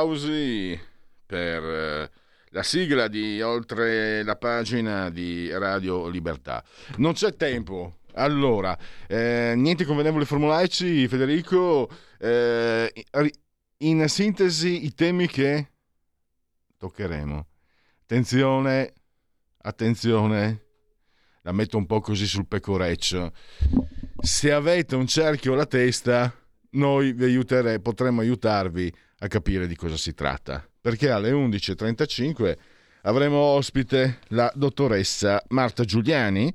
Applausi per eh, la sigla di oltre la pagina di Radio Libertà. Non c'è tempo. Allora, eh, niente convenevoli formulaici, Federico. Eh, in sintesi, i temi che toccheremo. Attenzione, attenzione, la metto un po' così sul pecoreccio. Se avete un cerchio alla testa, noi vi aiuteremo, potremmo aiutarvi a capire di cosa si tratta. Perché alle 11.35 avremo ospite la dottoressa Marta Giuliani,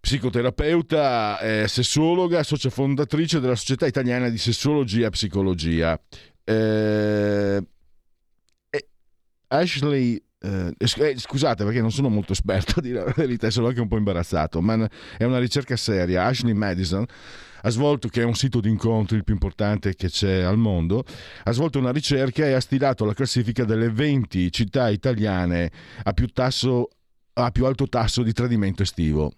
psicoterapeuta, eh, sessuologa, socia fondatrice della Società Italiana di Sessuologia e Psicologia. Eh, Ashley eh, eh, scusate perché non sono molto esperto la verità, sono anche un po' imbarazzato, ma è una ricerca seria. Ashley Madison ha svolto, che è un sito di incontri il più importante che c'è al mondo, ha svolto una ricerca e ha stilato la classifica delle 20 città italiane a più, tasso, a più alto tasso di tradimento estivo.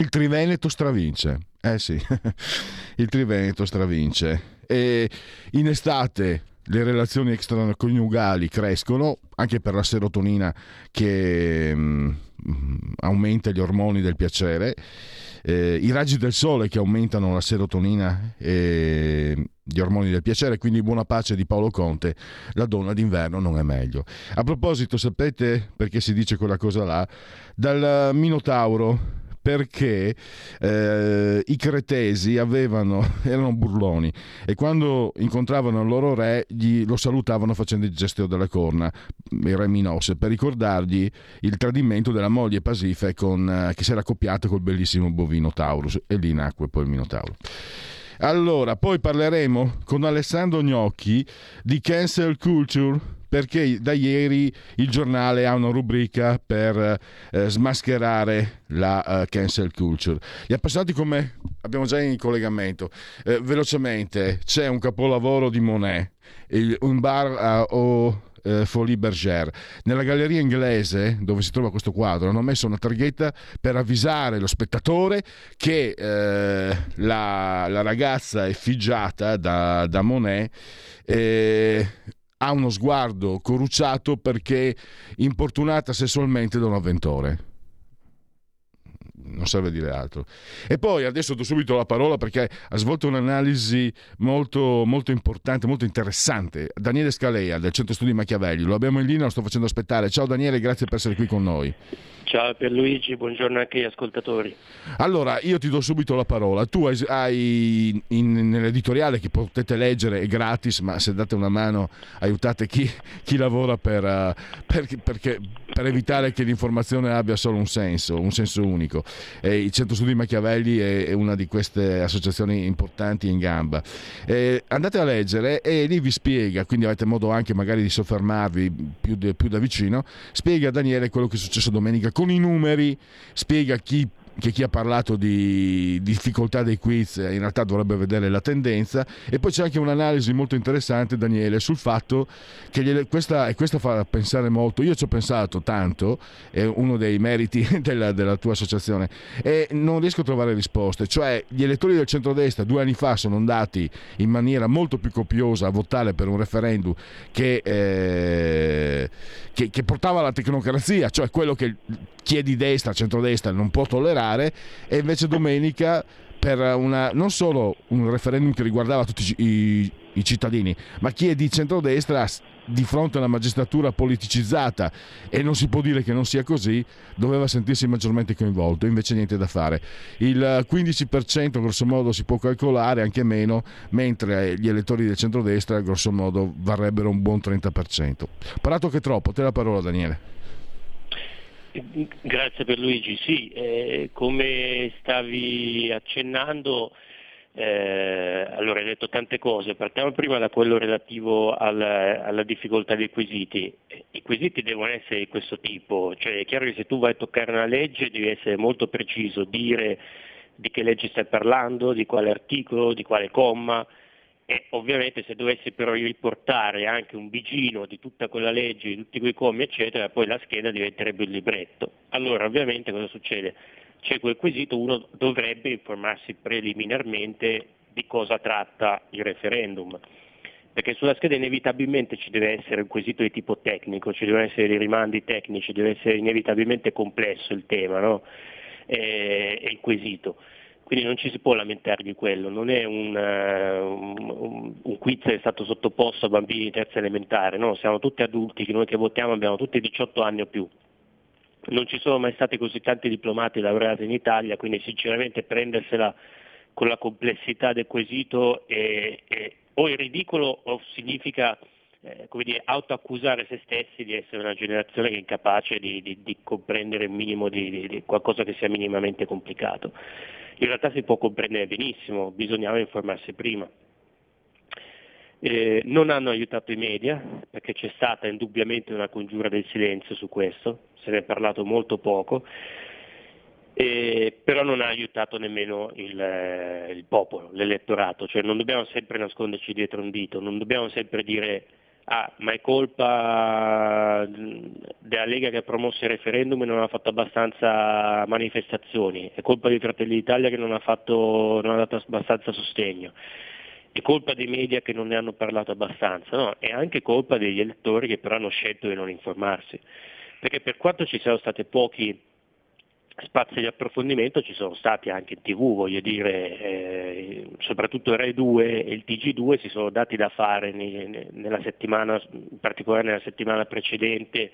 Il Triveneto stravince. Eh sì, il Triveneto stravince. E in estate le relazioni extraconiugali crescono anche per la serotonina che um, aumenta gli ormoni del piacere, eh, i raggi del sole che aumentano la serotonina e gli ormoni del piacere, quindi buona pace di Paolo Conte, la donna d'inverno non è meglio. A proposito, sapete perché si dice quella cosa là? Dal Minotauro perché eh, i cretesi avevano, erano burloni e quando incontravano il loro re gli, lo salutavano facendo il gesto delle corna, il re Minosse, per ricordargli il tradimento della moglie Pasife con, eh, che si era accoppiata col bellissimo bovino Taurus e lì nacque poi il Minotauro. Allora, poi parleremo con Alessandro Gnocchi di cancel culture perché da ieri il giornale ha una rubrica per eh, smascherare la uh, cancel culture. Gli appassionati come abbiamo già in collegamento, eh, velocemente c'è un capolavoro di Monet, il, un bar uh, o eh, Folie Bergère. Nella galleria inglese dove si trova questo quadro hanno messo una targhetta per avvisare lo spettatore che eh, la, la, ragazza effigiata da, da Monet eh, ha uno sguardo corrucciato perché importunata sessualmente da un avventore. Non serve dire altro. E poi adesso do subito la parola perché ha svolto un'analisi molto, molto importante, molto interessante. Daniele Scalea del Centro Studi Machiavelli. Lo abbiamo in linea, lo sto facendo aspettare. Ciao Daniele, grazie per essere qui con noi. Ciao Pierluigi, buongiorno anche agli ascoltatori. Allora, io ti do subito la parola. Tu hai, hai in, nell'editoriale che potete leggere, è gratis, ma se date una mano aiutate chi, chi lavora per, uh, per, perché, per, evitare che l'informazione abbia solo un senso, un senso unico. E il Centro Studi Machiavelli è, è, una di queste associazioni importanti in gamba. E andate a leggere e lì vi spiega, quindi avete modo anche magari di soffermarvi più, più da vicino, spiega Daniele quello che è successo domenica con i numeri spiega chi che chi ha parlato di difficoltà dei quiz in realtà dovrebbe vedere la tendenza. E poi c'è anche un'analisi molto interessante Daniele sul fatto che gliele, questa, e questa fa pensare molto. Io ci ho pensato tanto è uno dei meriti della, della, tua associazione e non riesco a trovare risposte. Cioè gli elettori del centrodestra due anni fa sono andati in maniera molto più copiosa a votare per un referendum che, eh, che, che portava alla tecnocrazia cioè quello che chi è di destra, centrodestra non può tollerare e invece domenica per una, non solo un referendum che riguardava tutti i, i cittadini, ma chi è di centrodestra di fronte a una magistratura politicizzata e non si può dire che non sia così, doveva sentirsi maggiormente coinvolto, invece niente da fare. Il 15% grosso modo si può calcolare, anche meno, mentre gli elettori del centrodestra grosso modo varrebbero un buon 30%. Parlato che troppo, te la parola Daniele. Grazie per Luigi. Sì, eh, come stavi accennando, eh, allora hai detto tante cose. Partiamo prima da quello relativo al, alla difficoltà dei quesiti. I quesiti devono essere di questo tipo, cioè è chiaro che se tu vai a toccare una legge devi essere molto preciso, dire di che legge stai parlando, di quale articolo, di quale comma, e ovviamente se dovessi però riportare anche un bigino di tutta quella legge, di tutti quei commi, eccetera, poi la scheda diventerebbe un libretto. Allora ovviamente cosa succede? C'è quel quesito, uno dovrebbe informarsi preliminarmente di cosa tratta il referendum, perché sulla scheda inevitabilmente ci deve essere un quesito di tipo tecnico, ci devono essere dei rimandi tecnici, deve essere inevitabilmente complesso il tema no? e, e il quesito. Quindi non ci si può lamentare di quello, non è un, uh, un, un quiz che è stato sottoposto a bambini di terza elementare, no? siamo tutti adulti, noi che votiamo abbiamo tutti 18 anni o più. Non ci sono mai stati così tanti diplomati laureati in Italia, quindi sinceramente prendersela con la complessità del quesito è, è o è ridicolo o significa eh, come dire, autoaccusare se stessi di essere una generazione che è incapace di, di, di comprendere il minimo di, di qualcosa che sia minimamente complicato in realtà si può comprendere benissimo, bisognava informarsi prima. Eh, non hanno aiutato i media perché c'è stata indubbiamente una congiura del silenzio su questo, se ne è parlato molto poco, eh, però non ha aiutato nemmeno il, eh, il popolo, l'elettorato, cioè non dobbiamo sempre nasconderci dietro un dito, non dobbiamo sempre dire ah, ma è colpa della Lega che ha promosso il referendum e non ha fatto abbastanza manifestazioni, è colpa di Fratelli d'Italia che non ha, fatto, non ha dato abbastanza sostegno, è colpa dei media che non ne hanno parlato abbastanza, no, è anche colpa degli elettori che però hanno scelto di non informarsi, perché per quanto ci siano stati pochi spazi di approfondimento ci sono stati anche in tv, voglio dire, eh, soprattutto Rai 2 e il TG2 si sono dati da fare nella settimana, in particolare nella settimana precedente,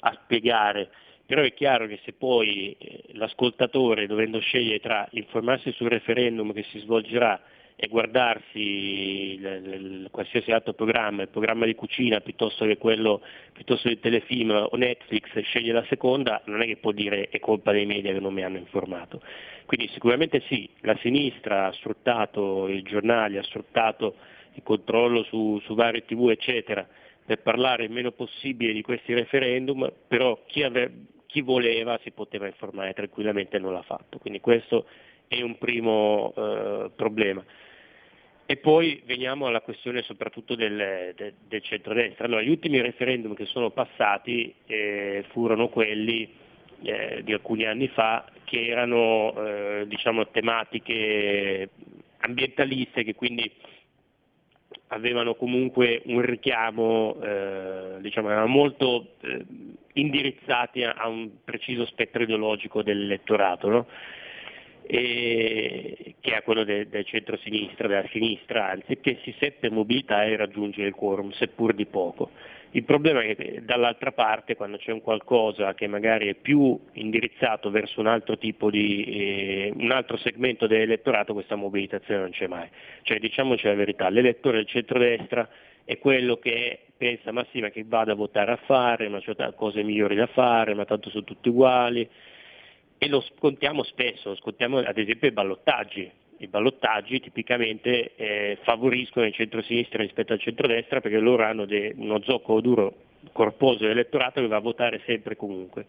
a spiegare. Però è chiaro che se poi eh, l'ascoltatore, dovendo scegliere tra informarsi sul referendum che si svolgerà e guardarsi il, il, qualsiasi altro programma, il programma di cucina piuttosto che quello piuttosto del telefilm o Netflix sceglie la seconda, non è che può dire è colpa dei media che non mi hanno informato. Quindi sicuramente sì, la sinistra ha sfruttato i giornali, ha sfruttato il controllo su, su varie tv eccetera per parlare il meno possibile di questi referendum, però chi, ave, chi voleva si poteva informare tranquillamente e non l'ha fatto. Quindi questo è un primo eh, problema. E poi veniamo alla questione soprattutto del, del, del centrodestra. Allora, gli ultimi referendum che sono passati eh, furono quelli eh, di alcuni anni fa che erano eh, diciamo, tematiche ambientaliste che quindi avevano comunque un richiamo, eh, diciamo, erano molto eh, indirizzati a, a, un preciso spettro ideologico dell'elettorato. No? E, che è quello de, del centro-sinistra, della sinistra, anzi, che si seppe mobilitare e raggiungere il quorum, seppur di poco. Il problema è che dall'altra parte, quando c'è un qualcosa che magari è più indirizzato verso un altro di, eh, un altro segmento dell'elettorato, questa mobilitazione non c'è mai. Cioè diciamoci la verità, l'elettore del centrodestra è quello che pensa ma sì, ma che vada a votare a fare, ma c'è cose migliori da fare, ma tanto sono tutti uguali, e lo scontiamo spesso, lo scontiamo ad esempio i ballottaggi. I ballottaggi tipicamente eh, favoriscono il centro-sinistra rispetto al centro-destra perché loro hanno de- uno zoccolo duro corposo dell'elettorato che va a votare sempre e comunque,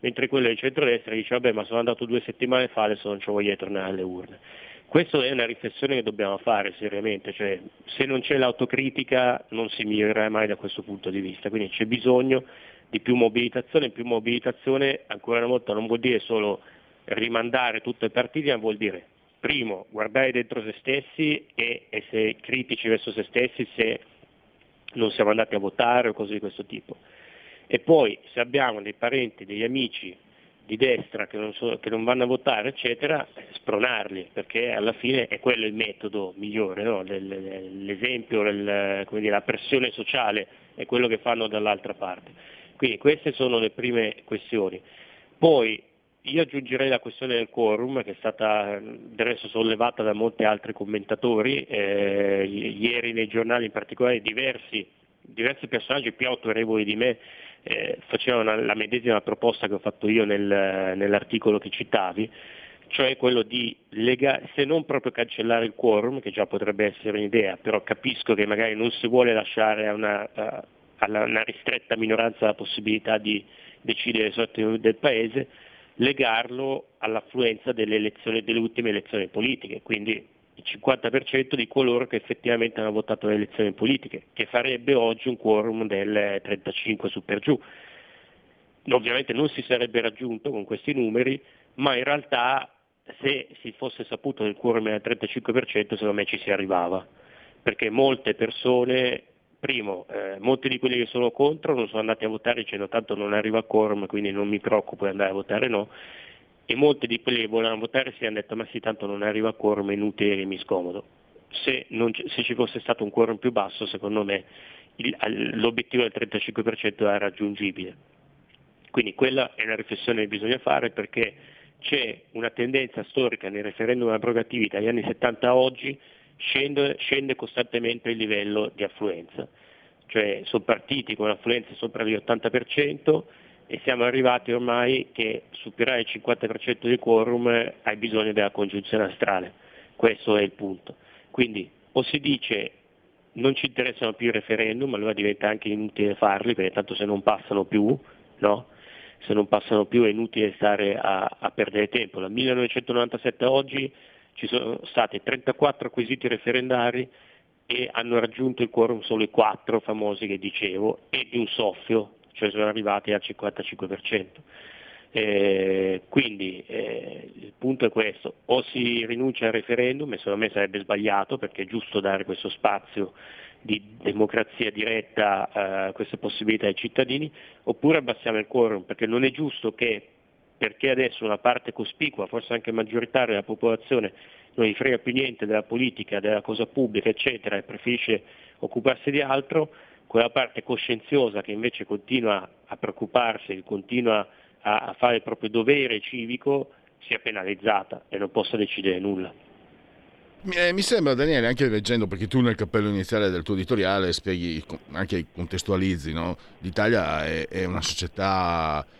mentre quello del centro-destra dice vabbè ma sono andato due settimane fa, adesso non ci voglio tornare alle urne. Questa è una riflessione che dobbiamo fare seriamente, cioè se non c'è l'autocritica non si migliorerà mai da questo punto di vista, quindi c'è bisogno di più mobilitazione, più mobilitazione ancora una volta non vuol dire solo rimandare tutte le partite, ma vuol dire primo guardare dentro se stessi e essere critici verso se stessi se non siamo andati a votare o cose di questo tipo. E poi se abbiamo dei parenti, degli amici di destra che non, so, che non vanno a votare, eccetera, spronarli, perché alla fine è quello il metodo migliore, no? l'esempio, la pressione sociale è quello che fanno dall'altra parte. Quindi queste sono le prime questioni. Poi io aggiungerei la questione del quorum che è stata del resto sollevata da molti altri commentatori, eh, ieri nei giornali in particolare diversi, diversi personaggi più autorevoli di me eh, faceva una, la medesima proposta che ho fatto io nel, nell'articolo che citavi, cioè quello di lega- se non proprio cancellare il quorum, che già potrebbe essere un'idea, però capisco che magari non si vuole lasciare a una, a, alla, una ristretta minoranza la possibilità di decidere le sorti del Paese, legarlo all'affluenza delle, delle ultime elezioni politiche, quindi il 50% di coloro che effettivamente hanno votato le elezioni politiche, che farebbe oggi un quorum del 35 su per giù. Ovviamente non si sarebbe raggiunto con questi numeri, ma in realtà se si fosse saputo del quorum del 35% secondo me ci si arrivava, perché molte persone, primo, eh, molti di quelli che sono contro non sono andati a votare dicendo tanto non arriva a quorum quindi non mi preoccupo di andare a votare no, e molti di quelli che volevano votare si hanno detto ma sì tanto non arriva a quorum, è inutile che mi scomodo. Se, c- se, ci fosse stato un quorum più basso secondo me il, l'obiettivo del 35% era raggiungibile. Quindi quella è una riflessione che bisogna fare perché c'è una tendenza storica nei referendum abrogativi dagli anni 70 a oggi, scende, scende costantemente il livello di affluenza, cioè sono partiti con affluenza sopra l'80% e siamo arrivati ormai che superare il 50% del quorum hai bisogno della congiunzione astrale, questo è il punto. Quindi o si dice non ci interessano più i referendum, allora diventa anche inutile farli perché tanto se non passano più, no? se non passano più è inutile stare a, a perdere tempo. Dal 1997 a oggi ci sono stati 34 quesiti referendari e hanno raggiunto il quorum solo i quattro famosi che dicevo e di un soffio, cioè sono arrivati al 55%. Eh, quindi eh, il punto è questo, o si rinuncia al referendum e secondo me sarebbe sbagliato perché è giusto dare questo spazio di democrazia diretta eh, queste possibilità ai cittadini, oppure abbassiamo il quorum, perché non è giusto che perché adesso una parte cospicua, forse anche maggioritaria della popolazione, non gli frega più niente della politica, della cosa pubblica, eccetera, e preferisce occuparsi di altro, quella parte coscienziosa che invece continua a preoccuparsi, continua a, fare il proprio dovere civico, sia penalizzata e non possa decidere nulla. Eh, mi sembra, Daniele, anche leggendo, perché tu nel cappello iniziale del tuo editoriale spieghi, anche contestualizzi, no? l'Italia è, è, una società eh,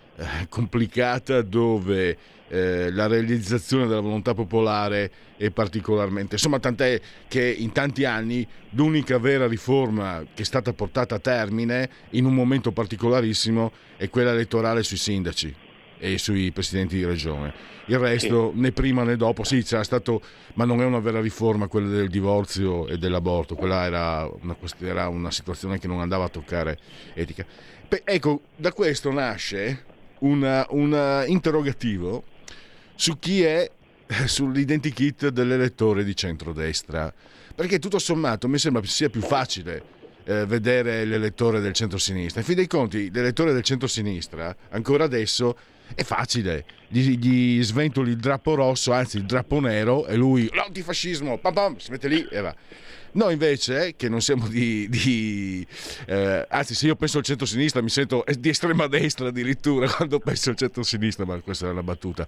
complicata dove eh, la realizzazione della volontà popolare è particolarmente... Insomma, tant'è che in tanti anni l'unica vera riforma che è stata portata a termine in un momento particolarissimo è quella elettorale sui sindaci e sui presidenti di regione. Il resto, sì. né prima né dopo, sì, c'era stato, ma non è una vera riforma quella del divorzio e dell'aborto, quella era una, era una situazione che non andava a toccare etica. Beh, ecco, da questo nasce un interrogativo su chi è eh, sull'identikit dell'elettore di centrodestra, perché tutto sommato mi sembra sia più facile eh, vedere l'elettore del centro-sinistra. In fin dei conti, l'elettore del centro-sinistra, ancora adesso, è facile, gli, gli, sventoli il drappo rosso, anzi il drappo nero e lui l'antifascismo, pam pam, si mette lì e va. Noi invece, che non siamo di... di eh, anzi, se io penso al centro-sinistra mi sento di estrema destra addirittura quando penso al centro-sinistra, ma questa è una battuta,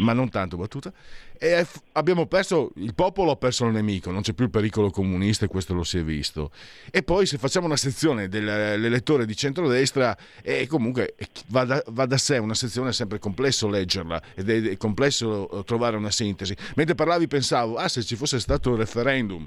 ma non tanto battuta. E abbiamo perso, il popolo ha perso il nemico, non c'è più il pericolo comunista e questo lo si è visto. E poi se facciamo una sezione dell'elettore di centrodestra, e comunque va da, va da sé, una sezione è sempre complesso leggerla ed è complesso trovare una sintesi. Mentre parlavi pensavo, ah se ci fosse stato il referendum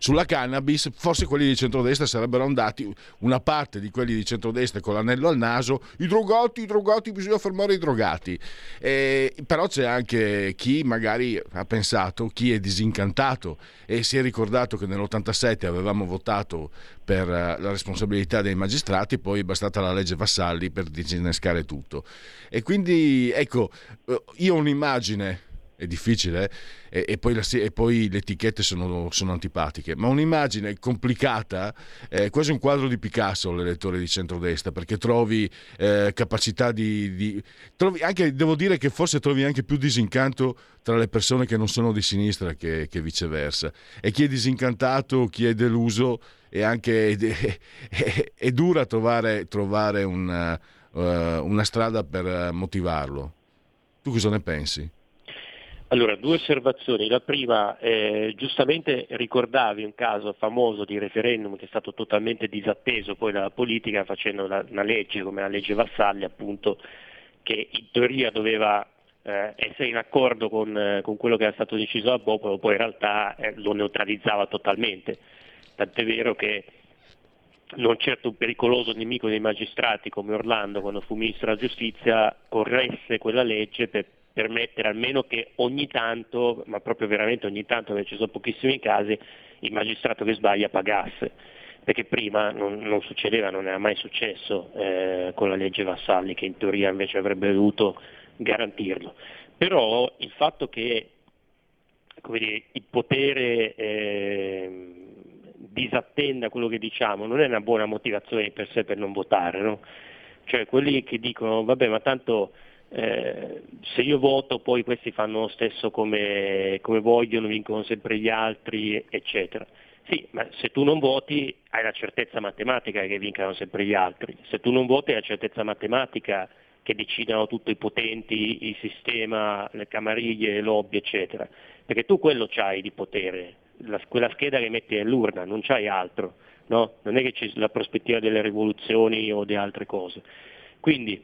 sulla cannabis, forse quelli di centrodestra sarebbero andati, una parte di quelli di centrodestra con l'anello al naso, i drogati, i drogati, bisogna fermare i drogati. Eh, però c'è anche chi magari ha pensato, chi è disincantato e si è ricordato che nell'87 avevamo votato per eh, la responsabilità dei magistrati, poi è bastata la legge Vassalli per disinnescare tutto. E quindi, ecco, eh, io ho un'immagine è difficile eh? e, e, poi la, e, poi le etichette sono, sono, antipatiche, ma un'immagine complicata, è eh, quasi un quadro di Picasso l'elettore di centrodestra, perché trovi eh, capacità di... di trovi anche, devo dire che forse trovi anche più disincanto tra le persone che non sono di sinistra che, che viceversa. E chi è disincantato, chi è deluso, è anche è, è, è dura trovare, trovare una, uh, una strada per motivarlo. Tu cosa ne pensi? Allora, due osservazioni. La prima, eh, giustamente ricordavi un caso famoso di referendum che è stato totalmente disatteso poi dalla politica facendo una, una legge come la legge Vassalli, appunto, che in teoria doveva eh, essere in accordo con, eh, con, quello che era stato deciso dal popolo, poi in realtà eh, lo neutralizzava totalmente. Tant'è vero che non certo un pericoloso nemico dei magistrati come Orlando quando fu ministro della giustizia corresse quella legge per permettere almeno che ogni tanto, ma proprio veramente ogni tanto, perché ci sono pochissimi casi, il magistrato che sbaglia pagasse, perché prima non, non succedeva, non era mai successo eh, con la legge Vassalli, che in teoria invece avrebbe dovuto garantirlo. Però il fatto che dire, il potere eh, disattenda quello che diciamo non è una buona motivazione per sé per non votare, no? Cioè quelli che dicono vabbè ma tanto eh, se io voto poi questi fanno lo stesso come, come, vogliono, vincono sempre gli altri, eccetera. Sì, ma se tu non voti hai la certezza matematica che vincano sempre gli altri, se tu non voti hai la certezza matematica che decidano tutti i potenti, il sistema, le camariglie, le lobby, eccetera, perché tu quello c'hai di potere, la, quella scheda che metti nell'urna, non c'hai altro, no? non è che c'è la prospettiva delle rivoluzioni o di altre cose. Quindi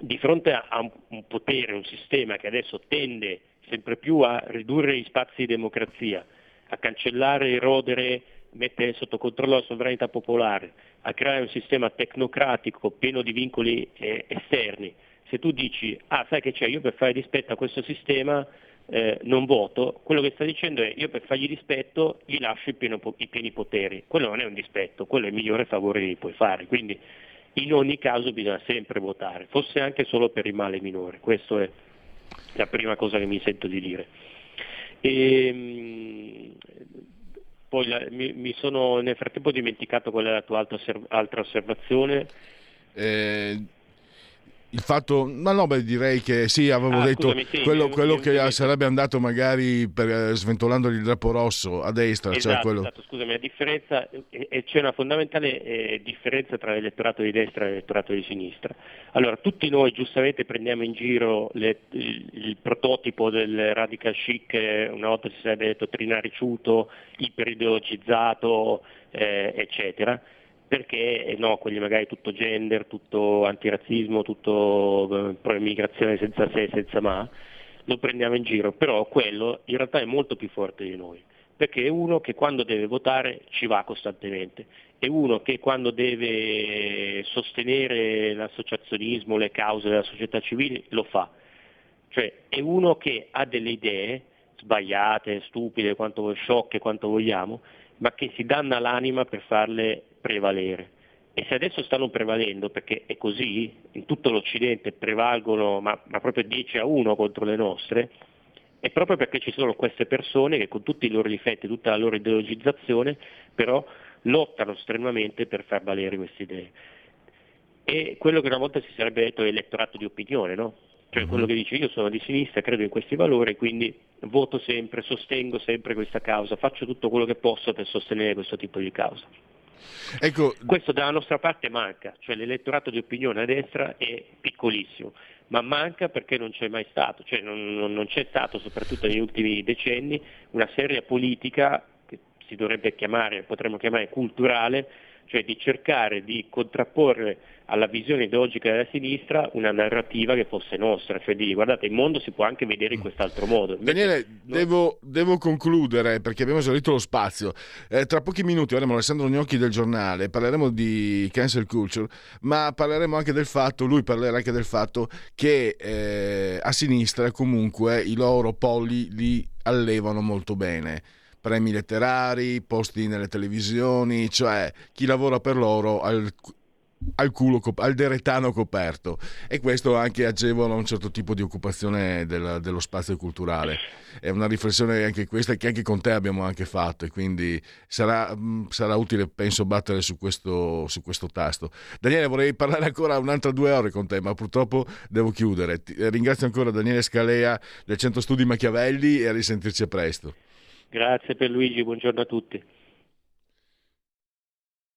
di fronte a un potere, un sistema che adesso tende sempre più a ridurre gli spazi di democrazia, a cancellare, erodere, mettere sotto controllo la sovranità popolare, a creare un sistema tecnocratico pieno di vincoli eh, esterni, se tu dici, ah sai che c'è, io per fare rispetto a questo sistema eh, non voto, quello che sta dicendo è io per fargli rispetto gli lascio i, pieno, i pieni poteri, quello non è un dispetto, quello è il migliore favore che puoi fare, quindi in ogni caso bisogna sempre votare, forse anche solo per il male minore, questa è la prima cosa che mi sento di dire. E, ehm, poi la, mi, mi, sono nel frattempo dimenticato qual è la tua altra, altra osservazione. Eh, il fatto, ma no, beh, direi che sì, avevo ah, detto scusami, sì, quello, quello che sarebbe andato magari per, eh, sventolando il drappo rosso a destra. Cioè esatto, cioè quello... esatto, scusami, la differenza, e c'è una fondamentale eh, differenza tra l'elettorato di destra e l'elettorato di sinistra. Allora, tutti noi giustamente prendiamo in giro le, il, il, prototipo del radical chic, una volta si sarebbe detto trinariciuto, iperideologizzato, eh, eccetera perché eh, no, quelli magari tutto gender, tutto antirazzismo, tutto eh, pro-immigrazione senza se e senza ma, lo prendiamo in giro, però quello in realtà è molto più forte di noi, perché è uno che quando deve votare ci va costantemente, è uno che quando deve sostenere l'associazionismo, le cause della società civile, lo fa, cioè è uno che ha delle idee sbagliate, stupide, quanto sciocche, quanto vogliamo, ma che si danna l'anima per farle prevalere. E se adesso stanno prevalendo, perché è così, in tutto l'Occidente prevalgono, ma, ma proprio 10 a 1 contro le nostre, è proprio perché ci sono queste persone che con tutti i loro difetti, tutta la loro ideologizzazione, però lottano strenuamente per far valere queste idee. E quello che una volta si sarebbe detto è elettorato di opinione, no? Cioè quello mhm. che dice io sono di sinistra, credo in questi valori, quindi voto sempre, sostengo sempre questa causa, faccio tutto quello che posso per sostenere questo tipo di causa. Ecco. Questo dalla nostra parte manca, cioè l'elettorato di opinione a destra è piccolissimo, ma manca perché non c'è mai stato, cioè non, non c'è stato, soprattutto negli ultimi decenni, una seria politica che si dovrebbe chiamare, potremmo chiamare culturale, cioè di cercare di contrapporre alla visione ideologica della sinistra una narrativa che fosse nostra, cioè di guardate il mondo si può anche vedere in mm. quest'altro modo. Daniele, no... devo, devo, concludere perché abbiamo esaurito lo spazio. Eh, tra pochi minuti avremo Alessandro Gnocchi del giornale, parleremo di cancel culture, ma parleremo anche del fatto, lui parlerà anche del fatto che eh, a sinistra comunque i loro polli li allevano molto bene premi letterari, posti nelle televisioni, cioè chi lavora per loro al, al, culo, al deretano coperto e questo anche agevola un certo tipo di occupazione del, dello spazio culturale. È una riflessione anche questa che anche con te abbiamo anche fatto e quindi sarà, mm, sarà utile penso battere su questo, su questo, tasto. Daniele vorrei parlare ancora un'altra due ore con te ma purtroppo devo chiudere. Ti, ringrazio ancora Daniele Scalea del Centro Studi Machiavelli e a risentirci presto. Grazie per Luigi, buongiorno a tutti.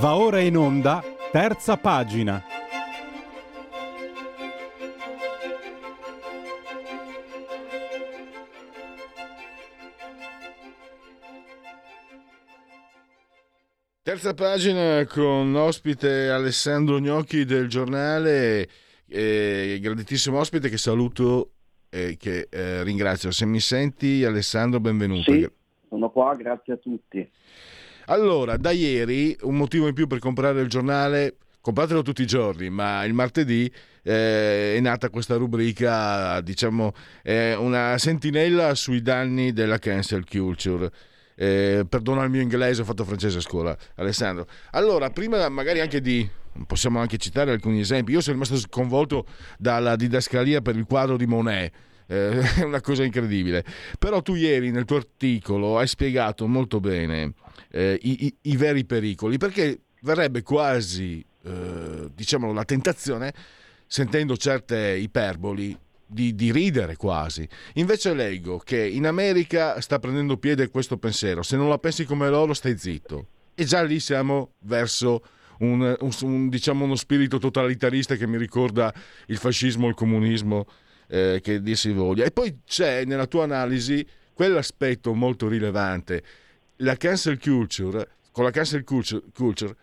Va ora in onda, terza pagina. Terza pagina con ospite Alessandro Gnocchi del giornale, eh, graditissimo ospite che saluto e che eh, ringrazio. Se mi senti Alessandro, benvenuto. Sì, sono qua, grazie a tutti. Allora, da ieri un motivo in più per comprare il giornale, compratelo tutti i giorni, ma il martedì eh, è nata questa rubrica, diciamo, eh, una sentinella sui danni della cancel culture. Eh, perdona il mio inglese, ho fatto francese a scuola, Alessandro. Allora, prima magari anche di possiamo anche citare alcuni esempi. Io sono rimasto sconvolto dalla didascalia per il quadro di Monet. Eh, è una cosa incredibile. Però tu ieri nel tuo articolo hai spiegato molto bene eh, i, i, i, veri pericoli, perché verrebbe quasi, eh, diciamo, la tentazione, sentendo certe iperboli, di, di, ridere quasi. Invece leggo che in America sta prendendo piede questo pensiero, se non la pensi come loro stai zitto. E già lì siamo verso un, un, un, diciamo uno spirito totalitarista che mi ricorda il fascismo, il comunismo, eh, che dir si voglia. E poi c'è nella tua analisi quell'aspetto molto rilevante, la cancel culture, con la cancel culture, culture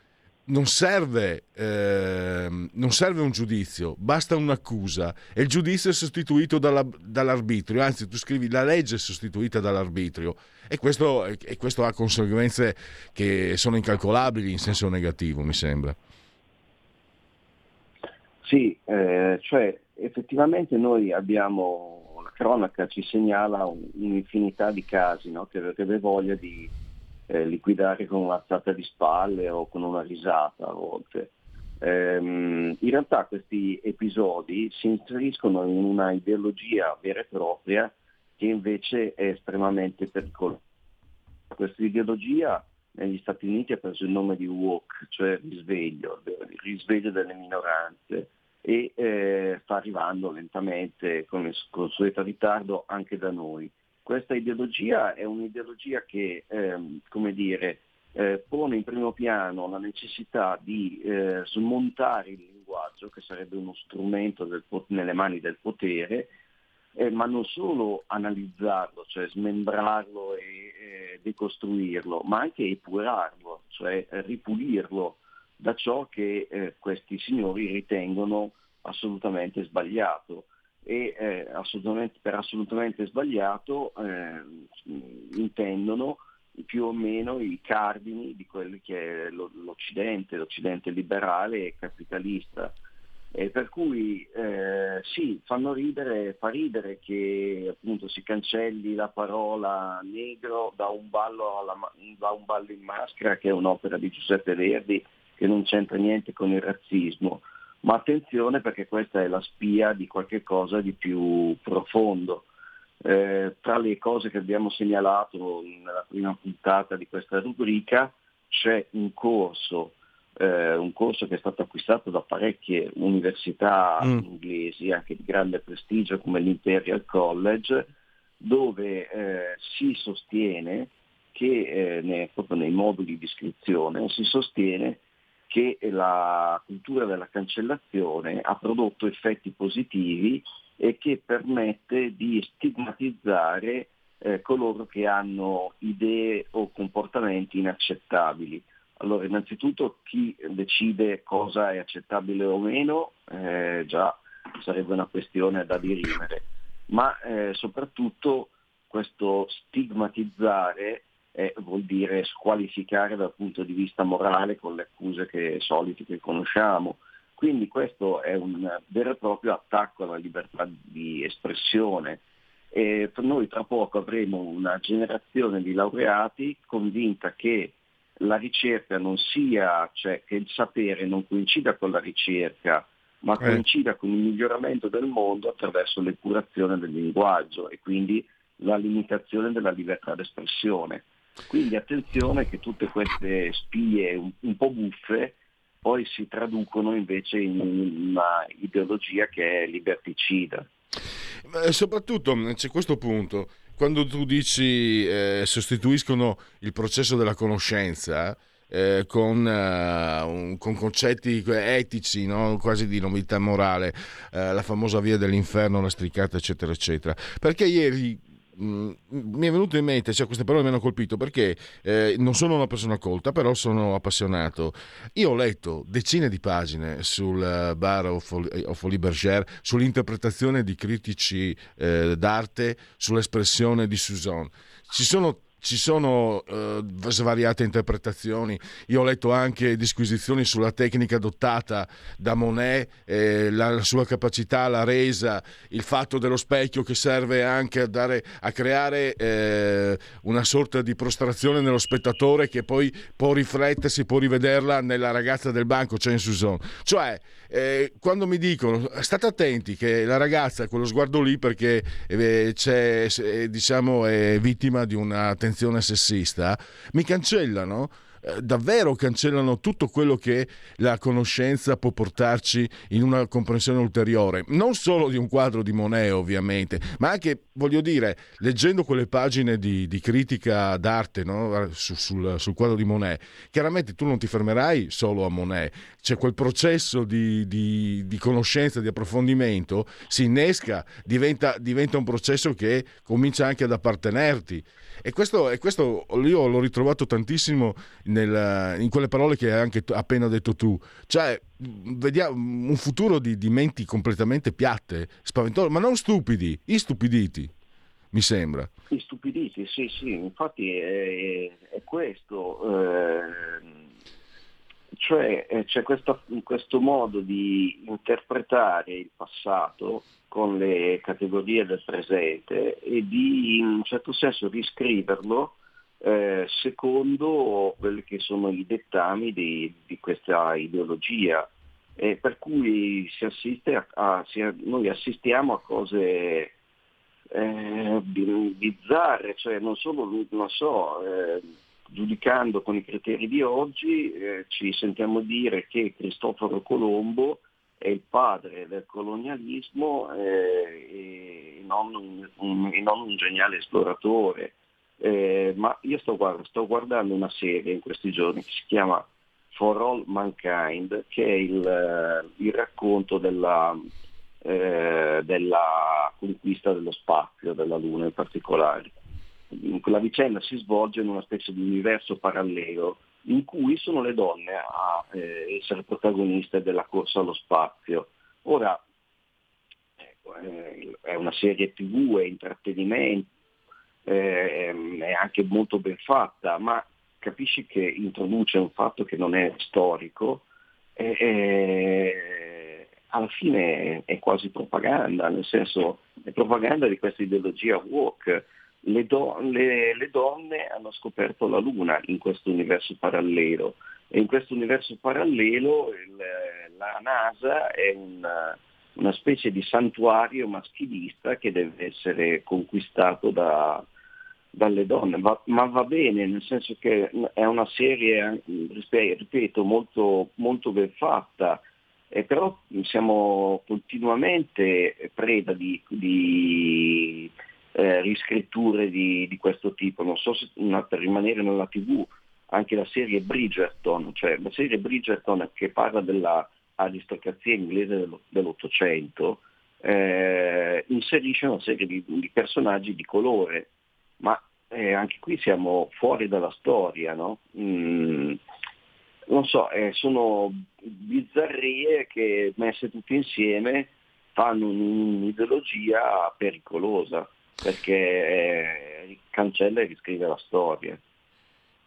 non serve, eh, non serve, un giudizio, basta un'accusa e il giudizio è sostituito dalla, dall'arbitrio, anzi tu scrivi la legge è sostituita dall'arbitrio e questo, e questo, ha conseguenze che sono incalcolabili in senso negativo, mi sembra. Sì, eh, cioè effettivamente noi abbiamo, la cronaca ci segnala un'infinità di casi no? che avrebbe voglia di eh, liquidare con un'alzata di spalle o con una risata a volte. Ehm, in realtà questi episodi si inseriscono in una ideologia vera e propria che invece è estremamente pericolosa. Questa ideologia negli Stati Uniti ha preso il nome di woke, cioè risveglio, il risveglio delle minoranze e eh, sta arrivando lentamente con il consueto ritardo anche da noi. Questa ideologia è un'ideologia che, ehm, come dire, eh, pone in primo piano la necessità di eh, smontare il linguaggio, che sarebbe uno strumento del, nelle mani del potere, eh, ma non solo analizzarlo, cioè smembrarlo e eh, decostruirlo, ma anche epurarlo, cioè ripulirlo da ciò che eh, questi signori ritengono assolutamente sbagliato e eh, assolutamente, per assolutamente sbagliato eh, intendono più o meno i cardini di quelli che è l'Occidente, l'Occidente liberale e capitalista. E per cui eh, sì, fanno ridere, fa ridere che appunto si cancelli la parola negro da un, alla, da un ballo in maschera che è un'opera di Giuseppe Verdi che non c'entra niente con il razzismo ma attenzione perché questa è la spia di qualche cosa di più profondo. Eh, tra le cose che abbiamo segnalato nella prima puntata di questa rubrica c'è un corso, eh, un corso che è stato acquistato da parecchie università mm. inglesi, anche di grande prestigio come l'Imperial College, dove eh, si sostiene che eh, proprio nei moduli di iscrizione si sostiene che la cultura della cancellazione ha prodotto effetti positivi e che permette di stigmatizzare eh, coloro che hanno idee o comportamenti inaccettabili. Allora, innanzitutto chi decide cosa è accettabile o meno, eh, già sarebbe una questione da dirimere, ma eh, soprattutto questo stigmatizzare eh, vuol dire squalificare dal punto di vista morale con le accuse che, solite che conosciamo. Quindi questo è un vero e proprio attacco alla libertà di espressione. E noi tra poco avremo una generazione di laureati convinta che la ricerca non sia, cioè che il sapere non coincida con la ricerca, ma eh. coincida con il miglioramento del mondo attraverso l'epurazione del linguaggio e quindi la limitazione della libertà d'espressione. Quindi attenzione che tutte queste spie un, un po' buffe poi si traducono invece in una ideologia che è liberticida. Ma soprattutto c'è questo punto, quando tu dici eh, sostituiscono il processo della conoscenza, eh, con, uh, un, con, concetti etici, no? quasi di novità morale, uh, la famosa via dell'inferno, la stricata, eccetera, eccetera. Perché ieri mm, mi è venuto in mente, cioè queste parole mi hanno colpito perché eh, non sono una persona colta, però sono appassionato. Io ho letto decine di pagine sul uh, Bar of, of Berger, sull'interpretazione di critici eh, d'arte, sull'espressione di Suzanne. Ci sono ci sono uh, svariate interpretazioni. Io ho letto anche disquisizioni sulla tecnica adottata da Monet, eh, la, sua capacità, la resa, il fatto dello specchio che serve anche a, dare, a creare eh, una sorta di prostrazione nello spettatore che poi può riflettersi, può rivederla nella ragazza del banco, cioè in Susan. Cioè, eh, quando mi dicono state attenti che la ragazza ha quello sguardo lì perché eh, c'è, diciamo, è vittima di un'attenzione sessista, mi cancellano eh, davvero cancellano tutto quello che la conoscenza può portarci in una comprensione ulteriore, non solo di un quadro di Monet ovviamente, ma anche, voglio dire, leggendo quelle pagine di, di critica d'arte no? Su, sul, sul, quadro di Monet, chiaramente tu non ti fermerai solo a Monet, c'è quel processo di, di, di conoscenza, di approfondimento, si innesca, diventa, diventa un processo che comincia anche ad appartenerti. E questo, e questo io l'ho ritrovato tantissimo nel, in quelle parole che hai anche appena detto tu. Cioè, vediamo un futuro di, di menti completamente piatte, spaventose, ma non stupidi, istupiditi, mi sembra. Istupiditi, sì, sì, infatti è, è questo. Eh, cioè eh, c'è questo, questo modo di interpretare il passato con le categorie del presente e di in un certo senso riscriverlo eh, secondo quelli che sono i dettami di, di questa ideologia. Eh, per cui si assiste a, a, si, noi assistiamo a cose eh, bizzarre, cioè non solo, non so, eh, giudicando con i criteri di oggi, eh, ci sentiamo dire che Cristoforo Colombo è il padre del colonialismo eh, e, non un, un, e, non un, geniale esploratore. Eh, ma io sto, guarda, sto, guardando una serie in questi giorni che si chiama For All Mankind, che è il, il racconto della, eh, della conquista dello spazio, della Luna in particolare. La vicenda si svolge in una specie di universo parallelo in cui sono le donne a eh, essere protagoniste della corsa allo spazio. Ora, ecco, eh, è una serie tv, è intrattenimento, eh, è anche molto ben fatta, ma capisci che introduce un fatto che non è storico e alla fine è quasi propaganda, nel senso è propaganda di questa ideologia woke le, do, le, le, donne hanno scoperto la Luna in questo universo parallelo. E in questo universo parallelo il, la NASA è una, una, specie di santuario maschilista che deve essere conquistato da, dalle donne, va, ma va bene, nel senso che è una serie, ripeto, molto, molto ben fatta, e però siamo continuamente preda di, di eh, riscritture di, di, questo tipo. Non so se una, per rimanere nella tv, anche la serie Bridgerton, cioè la serie Bridgerton che parla dell'aristocrazia inglese dell'Ottocento, eh, inserisce una serie di, di, personaggi di colore, ma eh, anche qui siamo fuori dalla storia, no? Mm, non so, eh, sono bizzarrie che messe tutte insieme fanno un'ideologia pericolosa perché eh, cancella e riscrive la storia.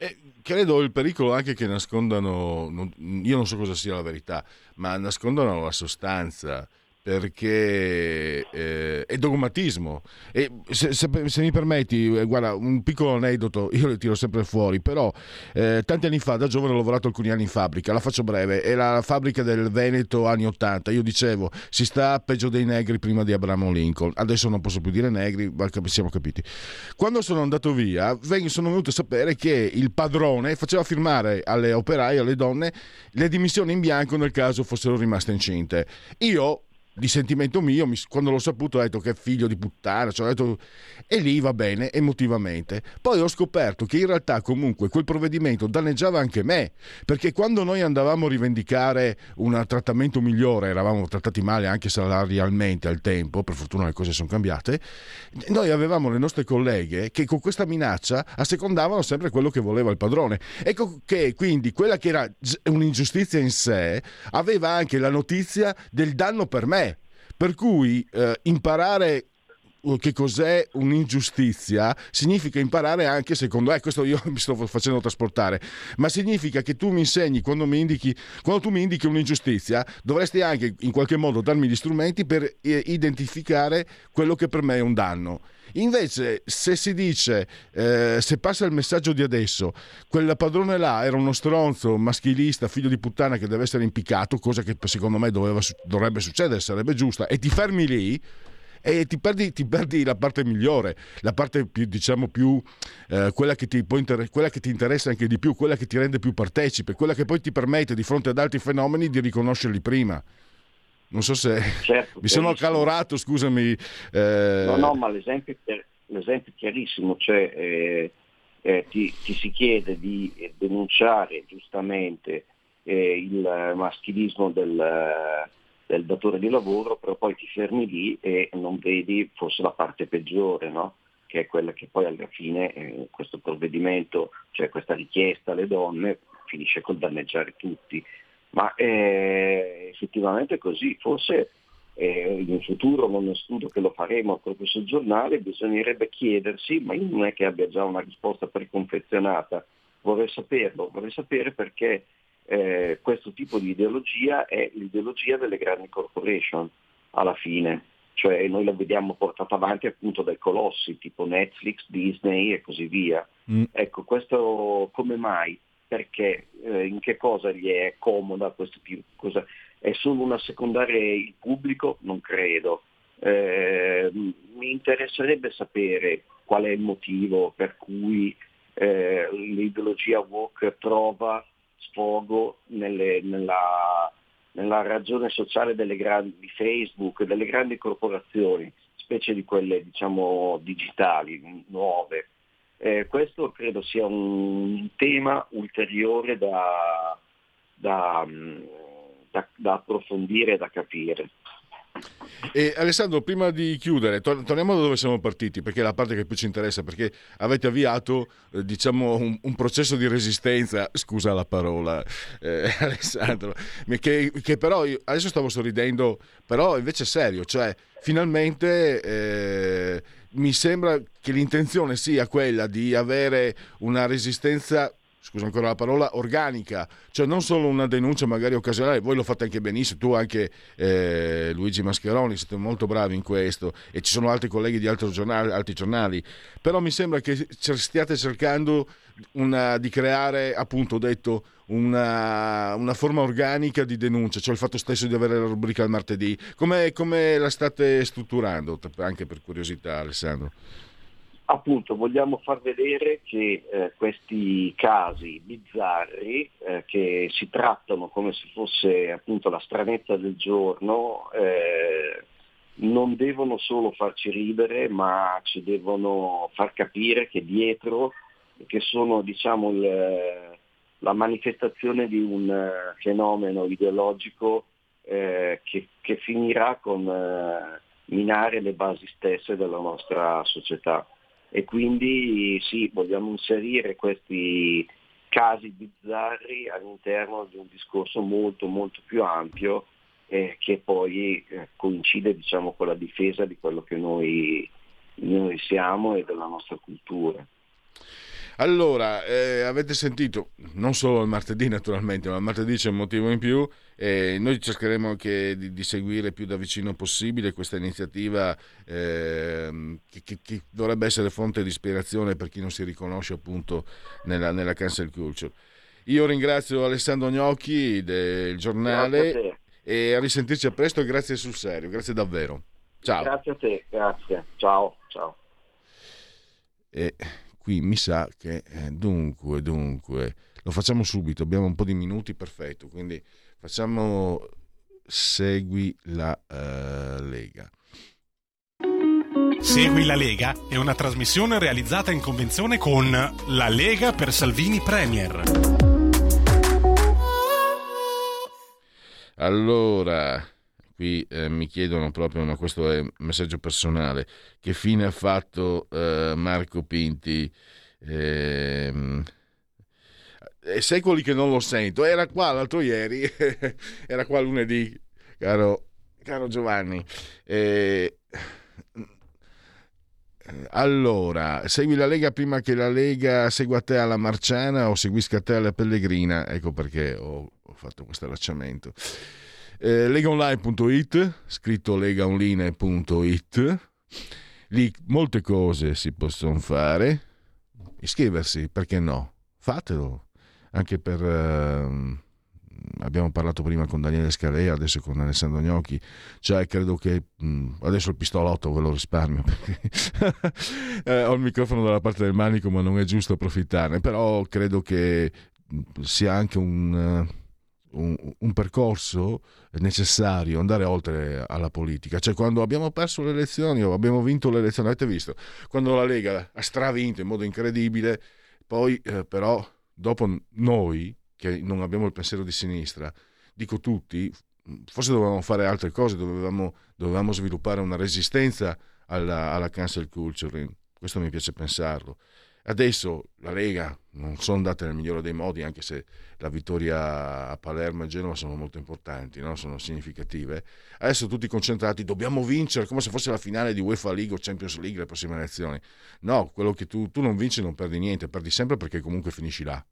Eh, credo il pericolo anche che nascondano, io non so cosa sia la verità, ma nascondano la sostanza perché eh, è dogmatismo. E se, se, se, mi permetti, eh, guarda, un piccolo aneddoto, io lo tiro sempre fuori, però eh, tanti anni fa, da giovane ho lavorato alcuni anni in fabbrica, la faccio breve, era la fabbrica del Veneto anni 80, io dicevo, si sta peggio dei negri prima di Abramo Lincoln, adesso non posso più dire negri, ma siamo capiti. Quando sono andato via, sono venuto a sapere che il padrone faceva firmare alle operaie, alle donne, le dimissioni in bianco nel caso fossero rimaste incinte. Io di sentimento mio, mi, quando l'ho saputo ho detto che è figlio di puttana, cioè detto, e lì va bene emotivamente. Poi ho scoperto che in realtà comunque quel provvedimento danneggiava anche me, perché quando noi andavamo a rivendicare un trattamento migliore, eravamo trattati male anche salarialmente al tempo, per fortuna le cose sono cambiate, noi avevamo le nostre colleghe che con questa minaccia assecondavano sempre quello che voleva il padrone. Ecco che quindi quella che era un'ingiustizia in sé aveva anche la notizia del danno per me per cui eh, imparare uh, che cos'è un'ingiustizia significa imparare anche, secondo eh, questo io mi sto facendo trasportare, ma significa che tu mi insegni quando, mi indichi, quando tu mi indichi un'ingiustizia, dovresti anche in qualche modo darmi gli strumenti per eh, identificare quello che per me è un danno. Invece, se si dice, eh, se passa il messaggio di adesso, quel padrone là era uno stronzo, maschilista, figlio di puttana che deve essere impiccato, cosa che secondo me doveva, dovrebbe succedere, sarebbe giusta, e ti fermi lì, e ti perdi, ti perdi, la parte migliore, la parte più, diciamo più, eh, quella, che inter- quella, che ti interessa anche di più, quella che ti rende più partecipe, quella che poi ti permette di fronte ad altri fenomeni di riconoscerli prima. Non so se certo, mi sono accalorato, scusami. Eh... No, no, ma l'esempio, l'esempio è chiarissimo, cioè eh, eh, ti, ti, si chiede di denunciare giustamente eh, il maschilismo del, del, datore di lavoro, però poi ti fermi lì e non vedi forse la parte peggiore, no? che è quella che poi alla fine eh, questo provvedimento, cioè questa richiesta alle donne, finisce col danneggiare tutti ma eh, effettivamente è così, forse eh, in futuro con uno studio che lo faremo proprio sul giornale bisognerebbe chiedersi, ma io non è che abbia già una risposta preconfezionata, vorrei saperlo, vorrei sapere perché eh, questo tipo di ideologia è l'ideologia delle grandi corporation alla fine, cioè noi la vediamo portata avanti appunto dai colossi tipo Netflix, Disney e così via. Mm. Ecco, questo come mai? Perché eh, in che cosa gli è comoda questo tipo cosa è solo una secondaria il pubblico? Non credo. Eh, mi interesserebbe sapere qual è il motivo per cui eh, l'ideologia woke trova sfogo nelle, nella, nella, ragione sociale delle grandi, di Facebook, delle grandi corporazioni, specie di quelle diciamo digitali, nuove. Eh, questo credo sia un tema ulteriore da, da, mm, da, da approfondire e da capire. E Alessandro, prima di chiudere, torniamo da dove siamo partiti, perché è la parte che più ci interessa, perché avete avviato eh, diciamo, un, un, processo di resistenza, scusa la parola eh, Alessandro, che, che, però io, adesso stavo sorridendo, però invece è serio, cioè finalmente eh, mi sembra che l'intenzione sia quella di avere una resistenza scusa ancora la parola, organica, cioè non solo una denuncia magari occasionale, voi lo fate anche benissimo, tu anche eh, Luigi Mascheroni siete molto bravi in questo e ci sono altri colleghi di altri giornali, altri giornali. Però mi sembra che stiate cercando una, di creare, appunto detto, una, una, forma organica di denuncia, cioè il fatto stesso di avere la rubrica al martedì. Come, come la state strutturando, anche per curiosità Alessandro? Appunto, vogliamo far vedere che eh, questi casi bizzarri, eh, che si trattano come se fosse appunto la stranezza del giorno, eh, non devono solo farci ridere, ma ci devono far capire che dietro, che sono diciamo, il, la manifestazione di un uh, fenomeno ideologico eh, che, che, finirà con uh, minare le basi stesse della nostra società. E quindi sì, vogliamo inserire questi casi bizzarri all'interno di un discorso molto molto più ampio eh, che poi eh, coincide diciamo, con la difesa di quello che noi, noi siamo e della nostra cultura. Allora, eh, avete sentito, non solo il martedì naturalmente, ma il martedì c'è un motivo in più e noi cercheremo anche di, di seguire più da vicino possibile questa iniziativa eh, che, che, che, dovrebbe essere fonte di ispirazione per chi non si riconosce appunto nella, nella cancel culture. Io ringrazio Alessandro Gnocchi del giornale e a risentirci a presto e grazie sul serio, grazie davvero. Ciao. Grazie a te, grazie. Ciao, ciao. E qui mi sa che eh, dunque, dunque, lo facciamo subito, abbiamo un po' di minuti, perfetto, quindi facciamo Segui la uh, Lega. Segui la Lega è una trasmissione realizzata in convenzione con La Lega per Salvini Premier. Allora, qui eh, mi chiedono proprio, ma questo è un messaggio personale, che fine ha fatto eh, Marco Pinti? Eh, è secoli che non lo sento, era qua l'altro ieri, era qua lunedì, caro, caro Giovanni. Eh, allora, segui la Lega prima che la Lega segua te alla Marciana o seguisca te alla Pellegrina? Ecco perché ho, ho fatto questo allacciamento. Eh, legaonline.it, scritto legaonline.it, lì molte cose si possono fare. Iscriversi, perché no? Fatelo, anche per... Uh, abbiamo parlato prima con Daniele Scalea, adesso con Alessandro Gnocchi, cioè credo che mh, adesso il pistolotto ve lo risparmio perché eh, ho il microfono dalla parte del manico ma non è giusto approfittarne, però credo che sia anche un, un, un percorso necessario andare oltre alla politica, cioè quando abbiamo perso le elezioni o abbiamo vinto le elezioni, avete visto, quando la Lega ha stravinto in modo incredibile, poi eh, però dopo noi che non abbiamo il pensiero di sinistra, dico tutti, forse dovevamo fare altre cose, dovevamo, dovevamo sviluppare una resistenza alla, alla cancel culture, questo mi piace pensarlo. Adesso la Lega non sono andate nel migliore dei modi, anche se la vittoria a Palermo e Genova sono molto importanti, no? sono significative. Adesso tutti concentrati, dobbiamo vincere come se fosse la finale di UEFA League o Champions League le prossime elezioni. No, quello che tu, tu non vinci non perdi niente, perdi sempre perché comunque finisci là.